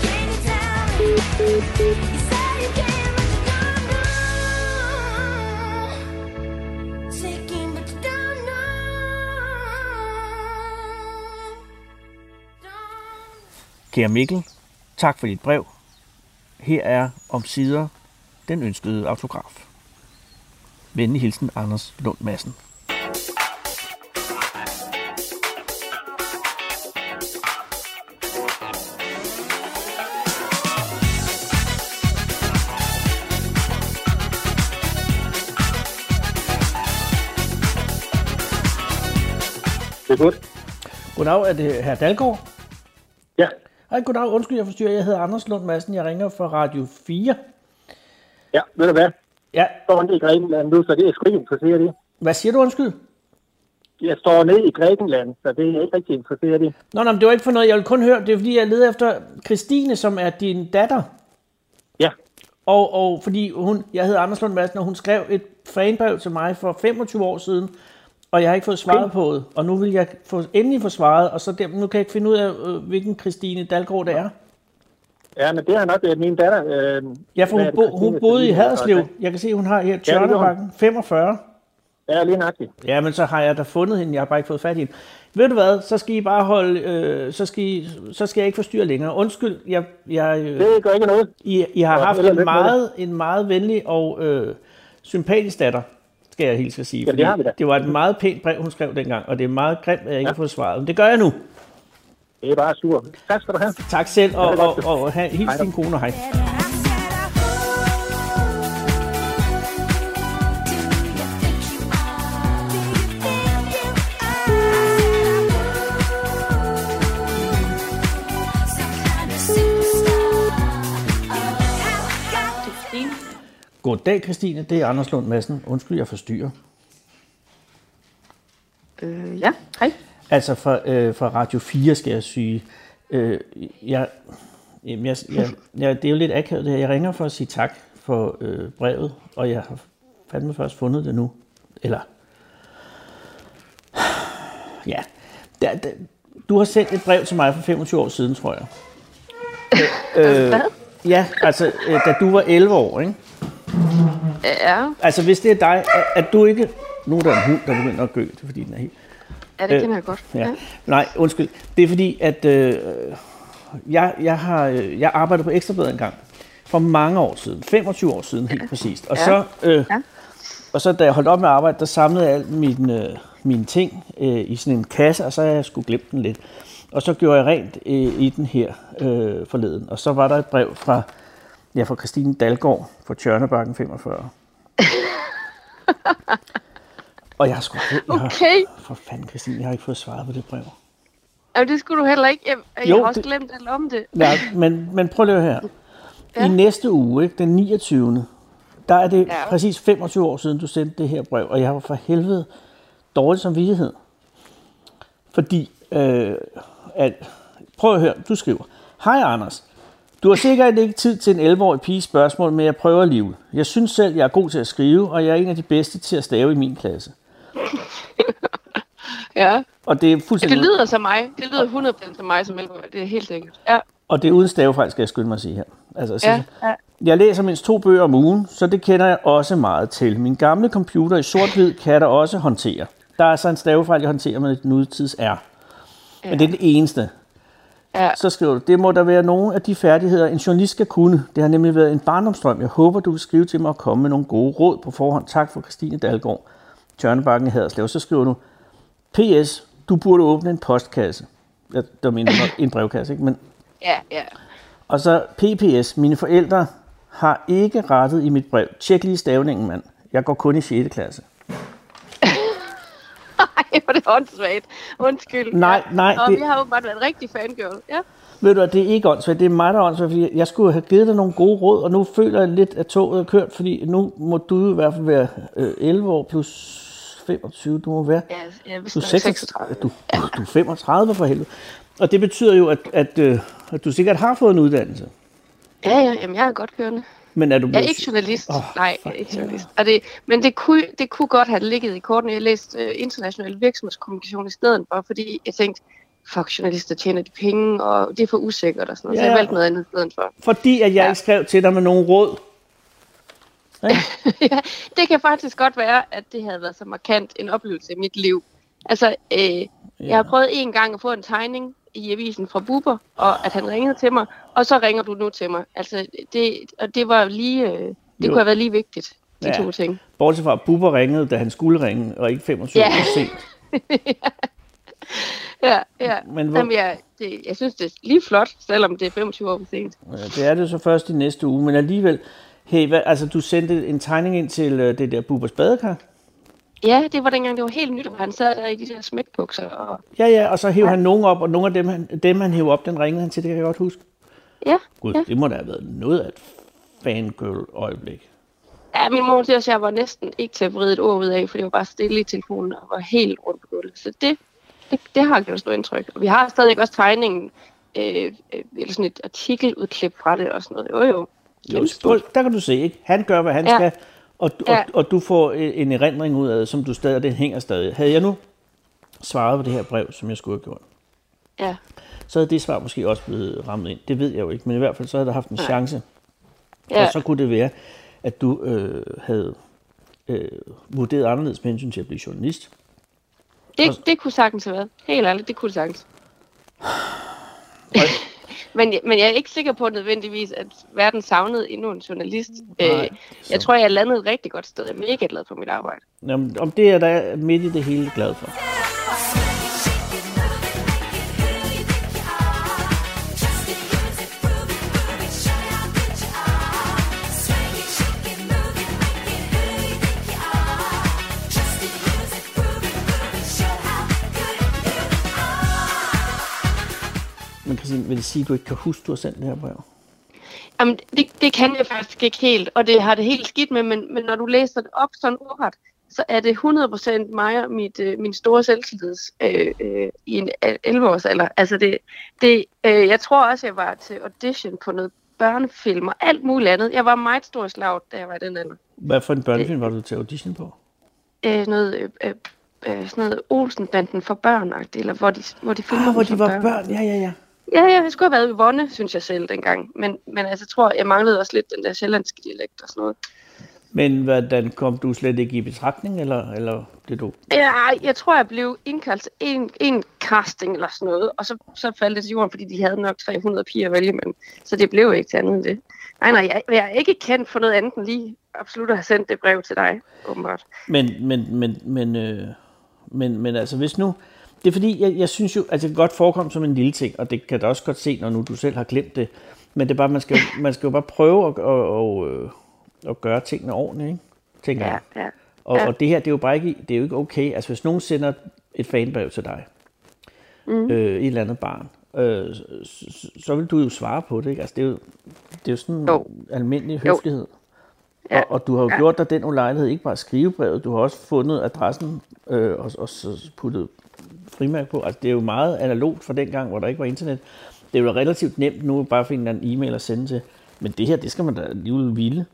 Kære Mikkel, tak for dit brev. Her er om sider den ønskede autograf. Venlig hilsen, Anders Lund Madsen. Det er godt. Goddag, er det herr Dalgaard? Hej, goddag. Undskyld, jeg forstyrrer. Jeg hedder Anders Lund Madsen. Jeg ringer fra Radio 4. Ja, ved du hvad? Ja, Jeg står nede i Grækenland nu, så det er sgu ikke interesseret i. hvad siger du, undskyld? Jeg står nede i Grækenland, så det er ikke rigtig interesseret i. Nå, men det var ikke for noget. Jeg vil kun høre, det er fordi, jeg leder efter Christine, som er din datter. Ja, Og, og fordi hun, jeg hedder Anders Lund Madsen, og hun skrev et fanbrev til mig for 25 år siden, og jeg har ikke fået svaret på det. Og nu vil jeg få, endelig få svaret, og så der, nu kan jeg ikke finde ud af, øh, hvilken Christine Dalgaard det er. ja men det er nok øh, min datter. Øh, Ja, for hun, det, bo, Christine hun boede i Haderslev. Jeg kan se, hun har her. Tjørnebakken 45. Ja, lige nøjagtigt. Ja, men så har jeg da fundet hende. Jeg har bare ikke fået fat i hende. Ved du hvad, så skal I bare holde, øh, så, skal I, så skal jeg ikke forstyrre længere. Undskyld, jeg, jeg, øh, Det gør ikke noget. I, I har haft en meget, en meget venlig og øh, sympatisk datter, skal jeg hilse at sige. Ja, det har vi da. det var et meget pænt brev, hun skrev dengang, og det er meget grimt, at jeg ikke har fået svaret. Men det gør jeg nu. Det er bare sur. Tak skal du have. Tak selv, og, Ja, og, og, og have, hils din kone, og hej. Goddag, Christine. Det er Anders Lund Madsen. Undskyld, jeg forstyrrer. Øh, ja, hej. Altså fra, øh, fra Radio 4 skal jeg sige. Øh, jeg, jamen, jeg, jeg, jeg, det er jo lidt akavet det her. Jeg ringer for at sige tak for øh, brevet, og jeg har fandme først fundet det nu. Eller... Ja. Der, der, du har sendt et brev til mig for 25 år siden, tror jeg. Øh, Hvad? ja, altså øh, da du var 11 år, ikke? Ja, Altså hvis det er dig, at, at du ikke... Nu er der en hund, der begynder at gø, det er fordi den er helt... ja det Øh, kender jeg godt. Ja. Nej, undskyld. Det er fordi, at øh, jeg, jeg har øh, jeg arbejdede på Ekstrabladet en gang. For mange år siden. 25 år siden helt præcist. Og, Ja. så, øh, Ja. og så da jeg holdt op med at arbejde, der samlede jeg alle mine, øh, mine ting øh, i sådan en kasse, og så har jeg skulle glemme den lidt. Og så gjorde jeg rent øh, i den her øh, forleden. Og så var der et brev fra, ja, fra Christine Dalgaard fra Tjørnebakken 45. og jeg har sgu jeg har, Okay, for fanden, Christine, jeg har ikke fået svaret på det brev. Jamen, det skulle du heller ikke. Jeg, jeg Jo, har også det- glemt alt om det. Ja, men, men prøv lige her. Ja. I næste uge, ikke, den 29. Der er det ja. Præcis 25 år siden, du sendte det her brev, og jeg var for helvede dårlig samvittighed. Fordi, øh, at, prøv at høre, du skriver, Hej Anders, du har sikkert ikke tid til en 11-årig piges spørgsmål, men jeg prøver alligevel. Jeg synes selv, jeg er god til at skrive, og jeg er en af de bedste til at stave i min klasse. Ja, Og det er det fuldstændig... lyder som mig. Det lyder 100% som mig som 11 Det er helt sikkert. Ja, Og det er uden stavefejl, skal jeg skynde mig at sige her. Altså, ja, ja. Jeg læser mindst to bøger om ugen, så det kender jeg også meget til. Min gamle computer i sort-hvid kan da også håndtere. Der er så en stavefejl, jeg håndterer med et nutids R. Men det er det eneste. Ja. Så skriver du, det må der være nogle af de færdigheder, en journalist skal kunne. Det har nemlig været en barndomsdrøm. Jeg håber, du vil skrive til mig og komme med nogle gode råd på forhånd. Tak for Christine Dalgaard, Tørnebakken i Haderslev. Så skriver du, PS, du burde åbne en postkasse. Ja, Det var min en brevkasse, ikke? Men ja, ja. og så PPS. Mine forældre har ikke rettet i mit brev. Tjek lige stavningen, mand. Jeg går kun i 6. klasse. Ej, hvor er det åndssvagt. Undskyld. Nej, nej, Og det- vi har jo bare været rigtig fangirl. Ja. Ved du hvad, det er ikke åndssvagt. Det er mig, der er åndssvagt, fordi jeg skulle have givet dig nogle gode råd, og nu føler jeg lidt, at toget er kørt, fordi nu må du i hvert fald være øh, 11 år plus 25. Du må være... Ja, jeg Du er, 36, du, du er 35 for helvede. Og det betyder jo, at, at, øh, at du sikkert har fået en uddannelse. Ja, ja, jamen, jeg er godt kørende. Men er du Jeg er blevet... ikke journalist. Oh, Nej, jeg er ikke journalist. Og det, men det kunne, det kunne godt have ligget i kortene. Jeg læste uh, international virksomhedskommunikation i stedet for, fordi jeg tænkte, fuck, journalister tjener de penge, og det er for usikkert og sådan noget. Ja. Så Ja. jeg valgte noget andet i stedet for. Fordi at jeg Ja. ikke skrev til dig med nogle råd. ja, det kan faktisk godt være, at det havde været så markant en oplevelse i mit liv. Altså, øh, ja. jeg har prøvet en gang at få en tegning i avisen fra Buber, og at han ringede til mig, og så ringer du nu til mig. Altså, det, og det var lige, øh, det Jo. kunne have været lige vigtigt, de Ja. to ting. Bortset fra, at Bubber ringede, da han skulle ringe, og ikke 25 Ja. år sent. Ja, ja. Men hvor- Jamen, jeg, det, jeg synes, det er lige flot, selvom det er 25 år sent. Ja, det er det så først i næste uge, men alligevel... Hey, hvad, altså du sendte en tegning ind til øh, det der Bubbers badekar? Ja, det var dengang, det var helt nyt, og han sad der i de der smækbukser. Og... Ja, ja, og så hævde han nogen op, og nogle af dem, han, dem han hævde op, den ringede han til, det kan jeg godt huske. Ja, Gud, ja. det må da have været noget af et fangirl-øjeblik. ja, min mor siger også, at jeg var næsten ikke til at vride et ord ud af, for det var bare stille i telefonen og var helt rundt på gulvet. Så det, det, det har gjort stort indtryk. Og vi har stadig også tegningen, øh, øh, eller sådan et artikeludklip fra det og sådan noget. Jo, jo. Jo, der kan du se, ikke? Han gør, hvad han Ja. skal, og, og, Ja. og du får en en erindring ud af det, som du stadig, det hænger stadig. Havde jeg nu svaret på det her brev, som jeg skulle have gjort, Ja, så havde det svar måske også blevet rammet ind. Det ved jeg jo ikke, men i hvert fald så havde der haft en chance. ja. Og så kunne det være, at du øh, havde øh, vurderet anderledes med hensyn til at blive journalist. Det, det kunne sagtens have været. Helt ærligt, det kunne det sagtens. men, men jeg er ikke sikker på nødvendigvis, at verden savnede endnu en journalist. Nej, øh, jeg tror, jeg er landet et rigtig godt sted. Jeg er mega glad for mit arbejde. Jamen, om det er der midt i det hele glad for. Christine, vil det sige, at du ikke kan huske, at du har sendt det her brev? Jamen, det, det kan jeg faktisk ikke helt, og det har det helt skidt med, men, men når du læser det op sådan ordret, så er det 100% mig og mit, øh, min store selvtillid øh, øh, i en 11-års alder. Altså det, det, øh, jeg tror også, jeg var til audition på noget børnefilm og alt muligt andet. Jeg var meget stor slag, da jeg var i den alder. Hvad for en børnefilm var du til audition på? Øh, noget, øh, øh, øh, sådan noget Olsenbanden for børn eller hvor de, hvor de filmer Ah, hvor de var børn. Ja, ja, ja. Ja, ja, jeg skulle have været i Vonne, synes jeg selv dengang. Men, men altså, jeg tror, jeg manglede også lidt den der sjællandske dialekt og sådan noget. Men hvordan kom du slet ikke i betragtning, eller, eller det du? Ja, jeg tror, jeg blev indkaldt til en, en casting eller sådan noget, og så, så faldt det til jorden, fordi de havde nok 300 piger at vælge mellem. Så det blev ikke til andet end det. Nej, nej, jeg, jeg er ikke kendt for noget andet end lige absolut at have sendt det brev til dig, åbenbart. Men, men, men, men, øh, men, men altså hvis nu, det er fordi, jeg, jeg synes jo, at det kan godt forekomme som en lille ting, og det kan du også godt se, når nu du selv har glemt det, men det er bare, man skal, man skal jo bare prøve at, at, at, at, at gøre tingene ordentligt, ikke? tænker Ja, jeg. ja. Og, Ja. og det her, det er jo bare ikke, det er jo ikke okay. Altså hvis nogen sender et fanbrev til dig, mm. øh, et eller andet barn, øh, så, så- vil du jo svare på det, ikke? Altså det er jo, det er jo sådan Jo. almindelig Jo. høflighed. Ja. Og, og du har jo Ja. gjort dig den ulejlighed, ikke bare skrive brevet, du har også fundet adressen øh, og, og så puttet frimærke på. Altså det er jo meget analogt fra den gang, hvor der ikke var internet. Det er jo relativt nemt nu bare at finde en e-mail at sende til. Men det her, det skal man da alligevel ville.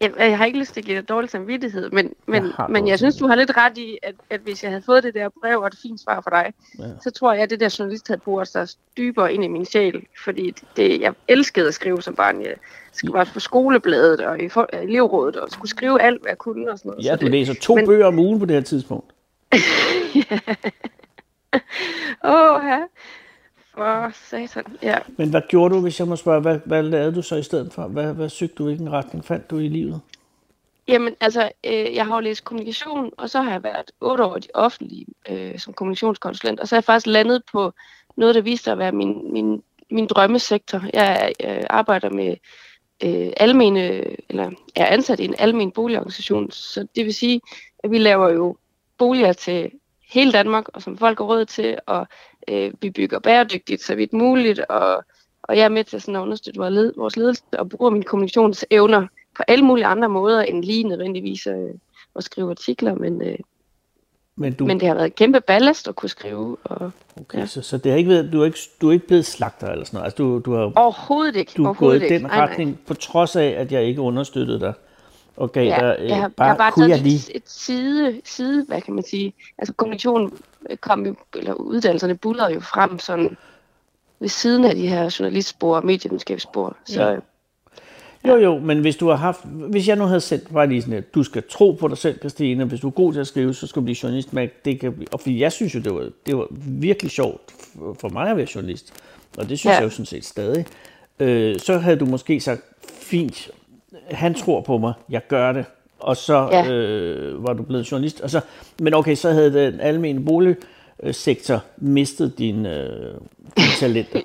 Jeg, jeg har ikke lyst til at give dig dårlig samvittighed, men, men, Jeg men jeg synes, du har lidt ret i, at, at hvis jeg havde fået det der brev og et fint svar fra dig, Ja. ja. så tror jeg, at det der journalist havde boret sig dybere ind i min sjæl. Fordi det, jeg elskede at skrive som barn. Jeg skulle være på skolebladet og i elevrådet og skulle skrive alt, hvad jeg kunne og sådan noget. Ja, så du det, læser to men- bøger om ugen på det her tidspunkt. Åh, ja. For satan. Ja. Men hvad gjorde du, hvis jeg må spørge, hvad, hvad lavede du så i stedet for? Hvad, hvad søgte du, hvilken retning fandt du i livet? Jamen, altså, øh, jeg har jo læst kommunikation, og så har jeg været otte år i det offentlige øh, som kommunikationskonsulent, og så er jeg faktisk landet på noget, der viste sig at være min, min, min drømmesektor. Jeg øh, arbejder med øh, almene, eller er ansat i en almen boligorganisation, så det vil sige, at vi laver jo boliger til hele Danmark, og som folk har råd til, og øh, vi bygger bæredygtigt så vidt muligt, og, og jeg er med til sådan at understøtte vores, led, vores ledelse og bruger mine kommunikationsevner på alle mulige andre måder end lige nødvendigvis øh, at skrive artikler, men, øh, Men du, men det har været et kæmpe ballast at kunne skrive. Og okay, ja. så, så det har ikke været, du, er ikke, du er ikke blevet slagter eller sådan noget? Altså, du, du har, overhovedet ikke. du er gået i den ikke. Nej, nej. retning, på trods af, at jeg ikke understøttede dig gav Ja, dig, øh, jeg har bare, bare kunne jeg lige... et, et side, side, hvad kan man sige, altså kommunikation øh, kom jo, eller uddannelserne bullerede jo frem sådan ved siden af de her journalistspor og medievidenskabsspor. Så Ja. ja. Jo, jo, men hvis du har haft, hvis jeg nu havde sendt bare lige sådan, at du skal tro på dig selv, Christine, hvis du er god til at skrive, så skal du blive journalist. Men det kan, og fordi jeg synes jo, det var, det var virkelig sjovt for- for mig at være journalist, og det synes Ja. jeg jo sådan set stadig. Øh, så havde du måske sagt, fint, han tror på mig, jeg gør det, og så Ja. øh, var du blevet journalist. Og så, men okay, så havde den almene boligsektor mistet dine, øh, talenter.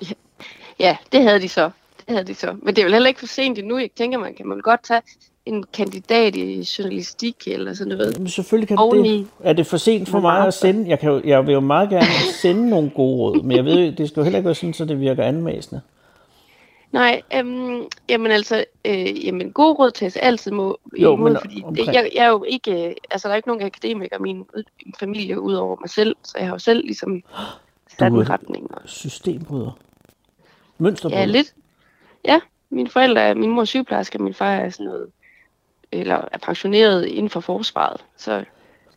ja, det havde de så. Det havde de så. Men det er vel heller ikke for sent endnu. Jeg tænker, man kan man godt tage en kandidat i journalistik eller sådan noget. Men selvfølgelig kan det Oveni. det. Er det for sent for mig at sende? Jeg, kan jo, jeg vil jo meget gerne sende nogle gode råd, men jeg ved det skal jo heller ikke være sådan, så det virker anmæsende. Nej, øhm, jamen altså, øh, jamen gode råd tages altid må, Jo, imod, men fordi omkring- det, jeg, jeg er jo ikke, øh, altså der er ikke nogen akademikere i min ud- familie ud over mig selv, så jeg har jo selv ligesom sat en retning. Og, Systembryder. Mønsterbryder. ja, lidt. Ja, mine forældre er, min mor er sygeplejerske, og min far er sådan noget, eller er pensioneret inden for forsvaret. Så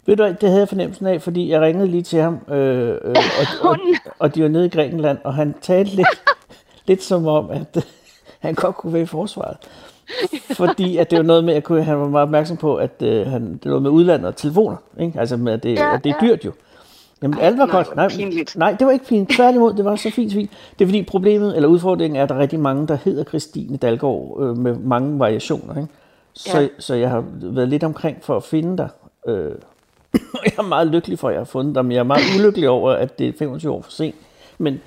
Ved du det havde jeg fornemmelsen af, fordi jeg ringede lige til ham, øh, øh, og, og, og de var nede i Grækenland, og han talte lidt, lidt som om, at øh, han godt kunne være i forsvaret. Fordi at det var noget med, at kunne, han var meget opmærksom på, at øh, han, det var noget med udlandet og telefoner. Ikke? Altså med, at det, Ja, at det er dyrt jo. Jamen alt var nej, godt. Nej, pinligt. nej, det var ikke fint. Tværtimod, det var så fint, fint. Det er fordi problemet, eller udfordringen er, at der er rigtig mange, der hedder Christine Dalgaard øh, med mange variationer. Ikke? Så, Ja. så jeg har været lidt omkring for at finde dig. Øh, jeg er meget lykkelig for, at jeg har fundet dig, men jeg er meget ulykkelig over, at det er 25 år for sent. Men,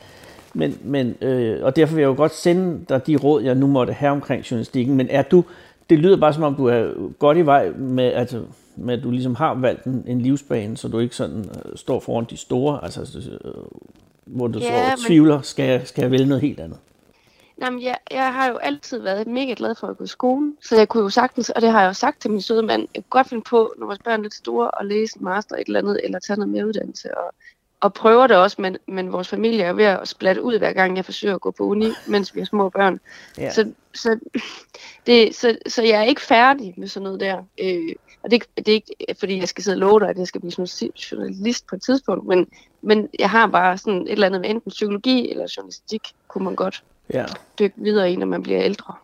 men, men, øh, og derfor vil jeg jo godt sende dig de råd, jeg nu måtte have omkring journalistikken. Men er du, det lyder bare som om, du er godt i vej med, altså, med at du ligesom har valgt en, en livsbane, så du ikke sådan øh, står foran de store, altså, øh, hvor du Ja, så men- tvivler, skal jeg, skal jeg vælge noget helt andet? Jamen, jeg, jeg har jo altid været mega glad for at gå i skole, så jeg kunne jo sagtens, og det har jeg jo sagt til min søde mand, jeg kunne godt finde på, når vores børn er lidt store, at læse en master et eller andet, eller tage noget mere uddannelse, og, og prøver det også, men, men vores familie er ved at splatte ud hver gang, jeg forsøger at gå på uni, mens vi har små børn. Ja. Så, så, det, så, så jeg er ikke færdig med sådan noget der. Øh, og det, det er ikke, fordi jeg skal sidde og love dig, at jeg skal blive journalist- journalist på et tidspunkt, men, men jeg har bare sådan et eller andet med enten psykologi eller journalistik, kunne man godt Ja. dykke videre i, når man bliver ældre.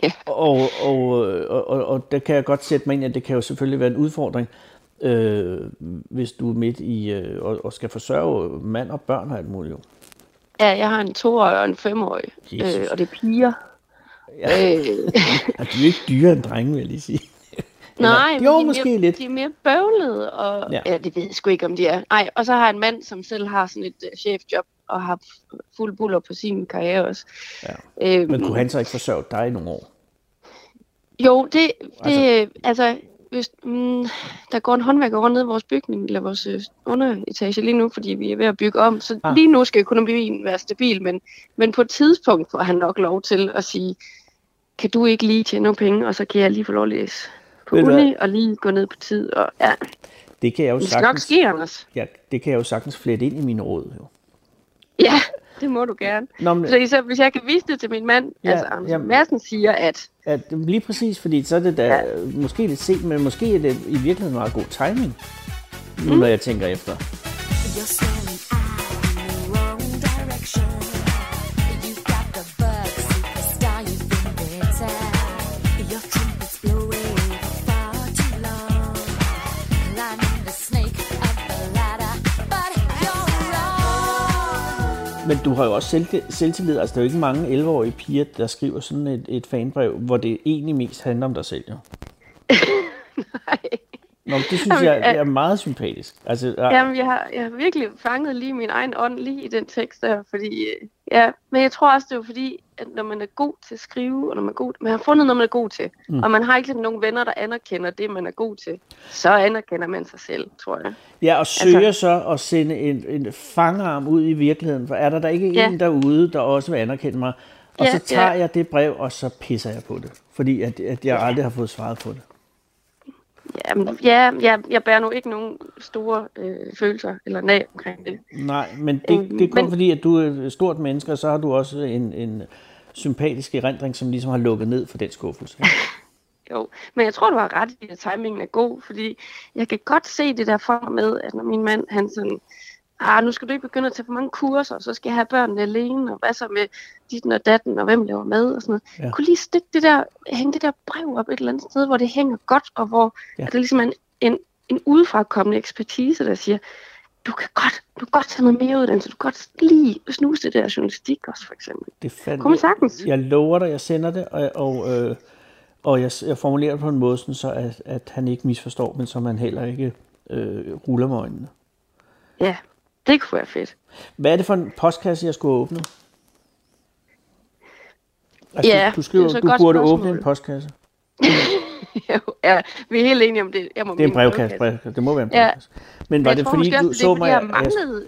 Og, og, og, og, og der kan jeg godt sætte mig ind, at det kan jo selvfølgelig være en udfordring, øh, hvis du er midt i øh, og, og skal forsørge mand og børn og alt muligt. Ja, jeg har en toårig og en femårig, Jesus. øh, og det er piger. Ja. Øh, Og de er ikke dyre end drenge, vil jeg lige sige. Eller- nej, jo, de er måske mere, lidt. De er mere bøvlede, og Ja. ja. ja, det ved jeg sgu ikke, om de er. Nej, og så har jeg en mand, som selv har sådan et uh, chefjob, og har fuld buller på sin karriere også. Ja. Øhm, Men kunne han så ikke forsørge dig i nogle år? Jo, det, det altså, altså hvis, mm, der går en håndværker rundt ned i vores bygning, eller vores øh, underetage lige nu, fordi vi er ved at bygge om. Så Ah. lige nu skal økonomien være stabil, men, men på et tidspunkt får han nok lov til at sige, kan du ikke lige tjene nogle penge, og så kan jeg lige få lov at læse på Ved uni, og lige gå ned på tid. Og, ja, Det kan jeg jo det skal nok sagtens, ske, Anders. ja, det kan jeg jo sagtens flette ind i mine råd. Jo. Ja, det må du gerne. Nå, men, Så især, hvis jeg kan vise det til min mand, ja, altså Anders jamen. Madsen siger, at at, lige præcis, fordi så er det da ja. måske lidt sent, men måske er det i virkeligheden meget god timing, nu Mm. når jeg tænker efter. You're Men du har jo også selv, selvtillid. Altså, der er jo ikke mange 11-årige piger, der skriver sådan et, et fanbrev, hvor det egentlig mest handler om dig selv. Jo. nej. Nå, det synes Jamen, jeg øh, er meget sympatisk. Altså, ja, Jamen, jeg har, jeg har virkelig fanget lige min egen ånd lige i den tekst der, fordi, øh, ja, men jeg tror også, det er fordi, at når man er god til at skrive, og når man, er god, man har fundet noget, man er god til, Mm. og man har ikke sådan nogen venner, der anerkender det, man er god til, så anerkender man sig selv, tror jeg. ja og søger altså- så at sende en, en fangarm ud i virkeligheden, for er der der ikke Ja. en derude, der også vil anerkende mig? Og Ja, så tager ja. jeg det brev, og så pisser jeg på det, fordi at, at jeg aldrig har fået svaret på det. Jamen, ja, jeg, jeg bærer nu ikke nogen store øh, følelser eller nag omkring det. Nej, men det, Øhm, det er kun men- fordi, at du er et stort menneske, og så har du også en, en sympatisk erindring, som ligesom har lukket ned for den skuffelse. Jo, men jeg tror, du har ret i, at timingen er god, fordi jeg kan godt se det der for mig med, at når min mand, han sådan, ah, nu skal du ikke begynde at tage for mange kurser, så skal jeg have børnene alene, og hvad så med ditten og datten, og hvem laver mad, og sådan noget. Ja. Kunne lige stikke det der, hænge det der brev op et eller andet sted, hvor det hænger godt, og hvor Ja. ja. der ligesom er en, en, en udefrakommende ekspertise, der siger, du kan godt, du kan godt tage noget mere uddannelse, du kan godt lige snuse det der journalistik også, for eksempel. Det Kunne man sagtens. Jeg lover dig, jeg sender det, og, og, øh, og jeg, jeg formulerer det på en måde, sådan så at, at han ikke misforstår, men så man heller ikke øh, ruller med øjnene. Ja, det kunne være fedt. Hvad er det for en postkasse, jeg skulle åbne? Altså, Ja, du, du skriver, det er så du burde spørgsmål. åbne en postkasse. Ja, vi er helt enige om det. Jeg må Det er en brevkasse, brevkasse. Det må være en Ja. brevkasse. Men var jeg det tror fordi, du så det fordi mig... jeg manglede...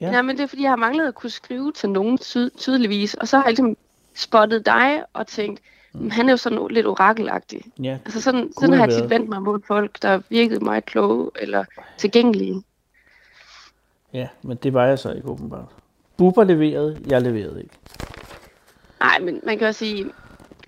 Ja. Ja. Nej, men det er, fordi jeg har manglet at kunne skrive til nogen ty- tydeligvis. Og så har jeg ligesom spottet dig og tænkt, mm. han er jo sådan lidt orakelagtig. Ja, Altså sådan, sådan har jeg tit vendt mig mod folk, der virkede meget kloge eller tilgængelige. Ja, men det var jeg så ikke åbenbart. Bubber leverede, jeg leverede ikke. Nej, men man kan også sige,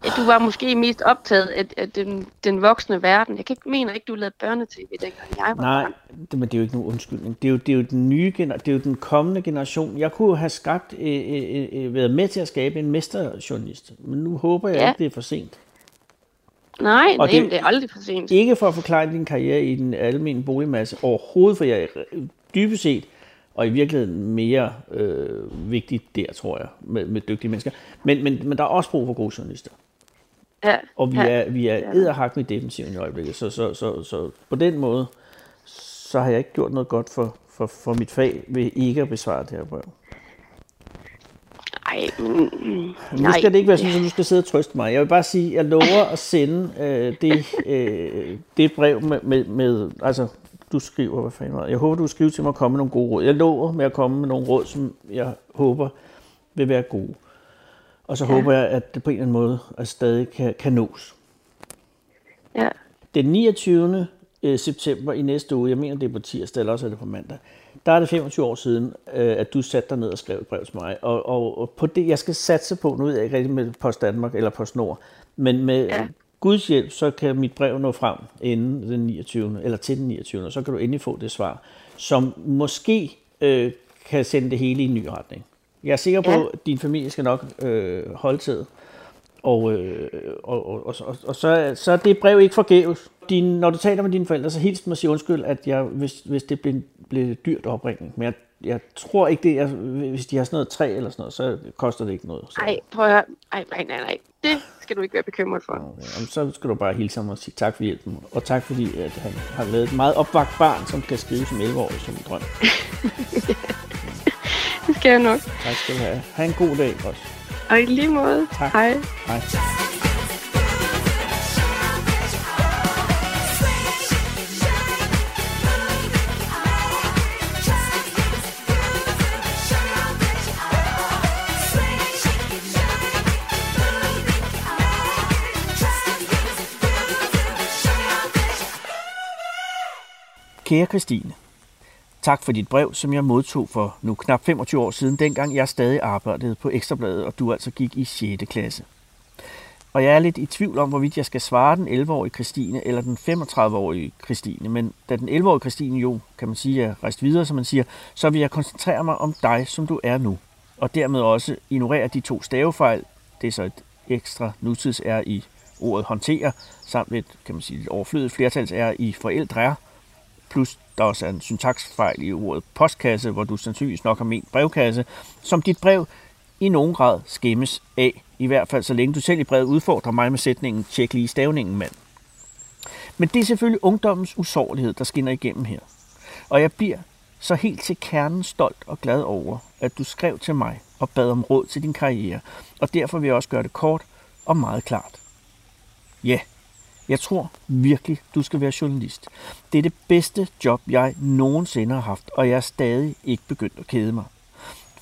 at du var måske mest optaget af, af den, den voksne verden. Jeg kan ikke, mener ikke, du lavede børnetv, dengang jeg var Nej, det, men det er jo ikke nogen undskyldning. Det er jo, det er jo den nye gener- det er jo den kommende generation. Jeg kunne jo have skabt, øh, øh, øh, været med til at skabe en mesterjournalist, men nu håber jeg Ja. ikke, det er for sent. Nej, Og nej det- det, er aldrig for sent. Ikke for at forklare din karriere i den almindelige boligmasse overhovedet, for jeg dybest set, og i virkeligheden mere øh, vigtigt der, tror jeg, med, med dygtige mennesker. Men, men, men der er også brug for gode journalister. Ja, Og vi er, vi er er edderhak med defensiven i øjeblikket. Så, så, så, så på den måde, så har jeg ikke gjort noget godt for, for, for mit fag ved ikke at besvare det her brev. Nej, Nu skal det ikke være sådan, at du skal sidde og trøste mig. Jeg vil bare sige, at jeg lover at sende øh, det, øh, det brev med, med, med, altså, du skriver, hvad fanden var? Jeg håber, du vil skrive til mig og komme med nogle gode råd. Jeg lover med at komme med nogle råd, som jeg håber vil være gode. Og så ja. håber jeg, at det på en eller anden måde at stadig kan, kan nås. Ja. Den 29. øh, september i næste uge, jeg mener det er på tirsdag, eller også er det på mandag, der er det 25 år siden, øh, at du satte dig ned og skrev et brev til mig. Og, og, og på det, jeg skal satse på, nu ved jeg ikke rigtig med Post Danmark eller Post Nord, men med ja. Guds hjælp, så kan mit brev nå frem inden den 29. eller til den 29. Og så kan du endelig få det svar, som måske øh, kan sende det hele i en ny retning. Jeg er sikker på, Ja. at din familie skal nok øh, holde til. Og, øh, og, og, og, og, og så, så er det brev ikke forgæves. Din, når du taler med dine forældre, så hils dem og sig undskyld, at jeg, hvis, hvis det blev, blev dyrt opringning. Men jeg, jeg tror ikke det, jeg, hvis de har sådan noget træ eller sådan noget, så koster det ikke noget. Så, Ej, prøv at høre. Ej, nej, nej, nej. Det skal du ikke være bekymret for. Okay, jamen, så skal du bare hilse ham og sige tak for hjælpen. Og tak fordi, at han har lavet et meget opvagt barn, som kan skrive som 11-årig som en drøm. Det skal jeg nok. Tak skal du have. Ha' en god dag også. Og i lige måde. Tak. Hej. Hej. Kære Christine, tak for dit brev, som jeg modtog for nu knap 25 år siden, dengang jeg stadig arbejdede på Ekstrabladet, og du altså gik i 6. klasse. Og jeg er lidt i tvivl om, hvorvidt jeg skal svare den 11-årige Christine eller den 35-årige Christine. Men da den 11-årige Christine jo, kan man sige, er rejst videre, som man siger, så vil jeg koncentrere mig om dig, som du er nu. Og dermed også ignorere de to stavefejl. Det er så et ekstra nutids er i ordet håndtere, samt et, kan man sige, et overflødigt flertals er i forældre plus der også er en syntaksfejl i ordet postkasse, hvor du sandsynligvis nok har ment brevkasse, som dit brev i nogen grad skæmmes af, i hvert fald så længe du selv i brevet udfordrer mig med sætningen tjek lige stavningen, mand. Men det er selvfølgelig ungdommens usårlighed, der skinner igennem her. Og jeg bliver så helt til kernen stolt og glad over, at du skrev til mig og bad om råd til din karriere, og derfor vil jeg også gøre det kort og meget klart. Ja, jeg tror virkelig, du skal være journalist. Det er det bedste job, jeg nogensinde har haft, og jeg er stadig ikke begyndt at kede mig.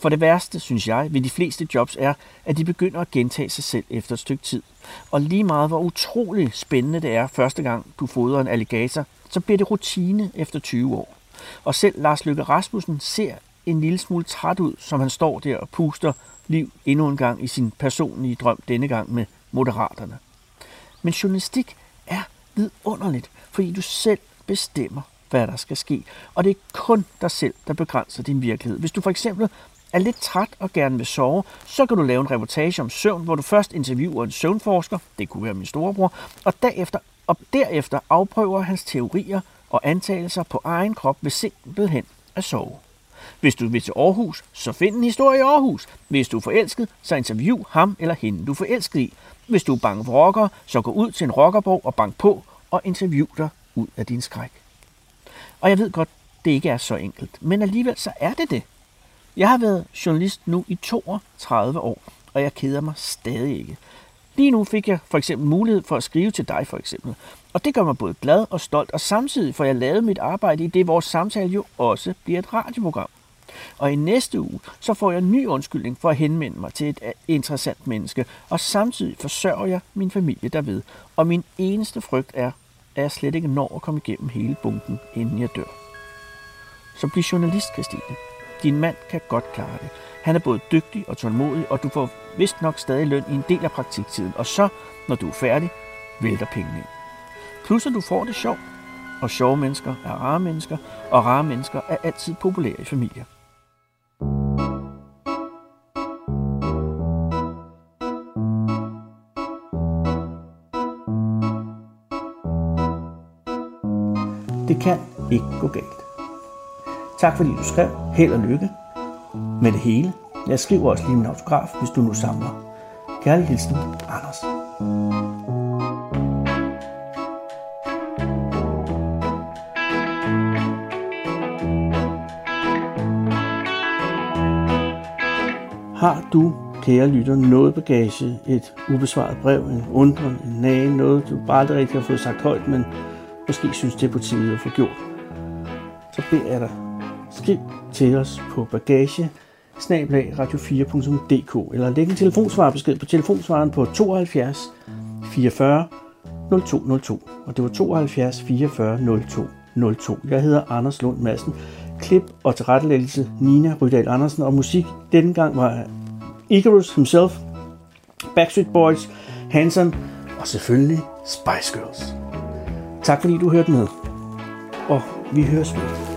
For det værste, synes jeg, ved de fleste jobs er, at de begynder at gentage sig selv efter et stykke tid. Og lige meget hvor utrolig spændende det er første gang, du fodrer en alligator, så bliver det rutine efter 20 år. Og selv Lars Løkke Rasmussen ser en lille smule træt ud, som han står der og puster liv endnu en gang i sin personlige drøm, denne gang med moderaterne. Men journalistik er vidunderligt, fordi du selv bestemmer, hvad der skal ske. Og det er kun dig selv, der begrænser din virkelighed. Hvis du for eksempel er lidt træt og gerne vil sove, så kan du lave en reportage om søvn, hvor du først interviewer en søvnforsker, det kunne være min storebror, og derefter, og derefter afprøver hans teorier og antagelser på egen krop ved simpelthen at sove. Hvis du vil til Aarhus, så find en historie i Aarhus. Hvis du er forelsket, så interview ham eller hende, du er forelsket i. Hvis du er bange for rockere, så gå ud til en rockerborg og bank på og interview dig ud af din skræk. Og jeg ved godt, det ikke er så enkelt, men alligevel så er det det. Jeg har været journalist nu i 32 år, og jeg keder mig stadig ikke. Lige nu fik jeg for eksempel mulighed for at skrive til dig for eksempel. Og det gør mig både glad og stolt, og samtidig får jeg lavet mit arbejde i det, vores samtale jo også bliver et radioprogram. Og i næste uge, så får jeg en ny undskyldning for at henvende mig til et øh, interessant menneske, og samtidig forsørger jeg min familie derved. Og min eneste frygt er, at jeg slet ikke når at komme igennem hele bunken, inden jeg dør. Så bliv journalist, Christine. Din mand kan godt klare det. Han er både dygtig og tålmodig, og du får vist nok stadig løn i en del af praktiktiden. Og så, når du er færdig, vælter pengene ind. Plus at du får det sjovt. Og sjove mennesker er rare mennesker, og rare mennesker er altid populære i familier. Det kan ikke gå galt. Tak fordi du skrev. Held og lykke med det hele. Jeg skriver også lige min autograf, hvis du nu samler. Kærlig hilsen, Anders. Har du, kære lytter, noget bagage, et ubesvaret brev, en undren, en nage, noget du bare aldrig rigtig har fået sagt højt, men måske synes det er på tide at få gjort, så beder jeg dig, skriv til os på bagage radio4.dk eller læg en telefonsvarbesked på telefonsvaren på 72 44 0202. Og det var 72 44 0202. Jeg hedder Anders Lund Madsen. Klip og tilrettelæggelse Nina Rydal Andersen. Og musik denne gang var Icarus himself, Backstreet Boys, Hanson og selvfølgelig Spice Girls. Tak fordi du hørte med. Og vi høres ved.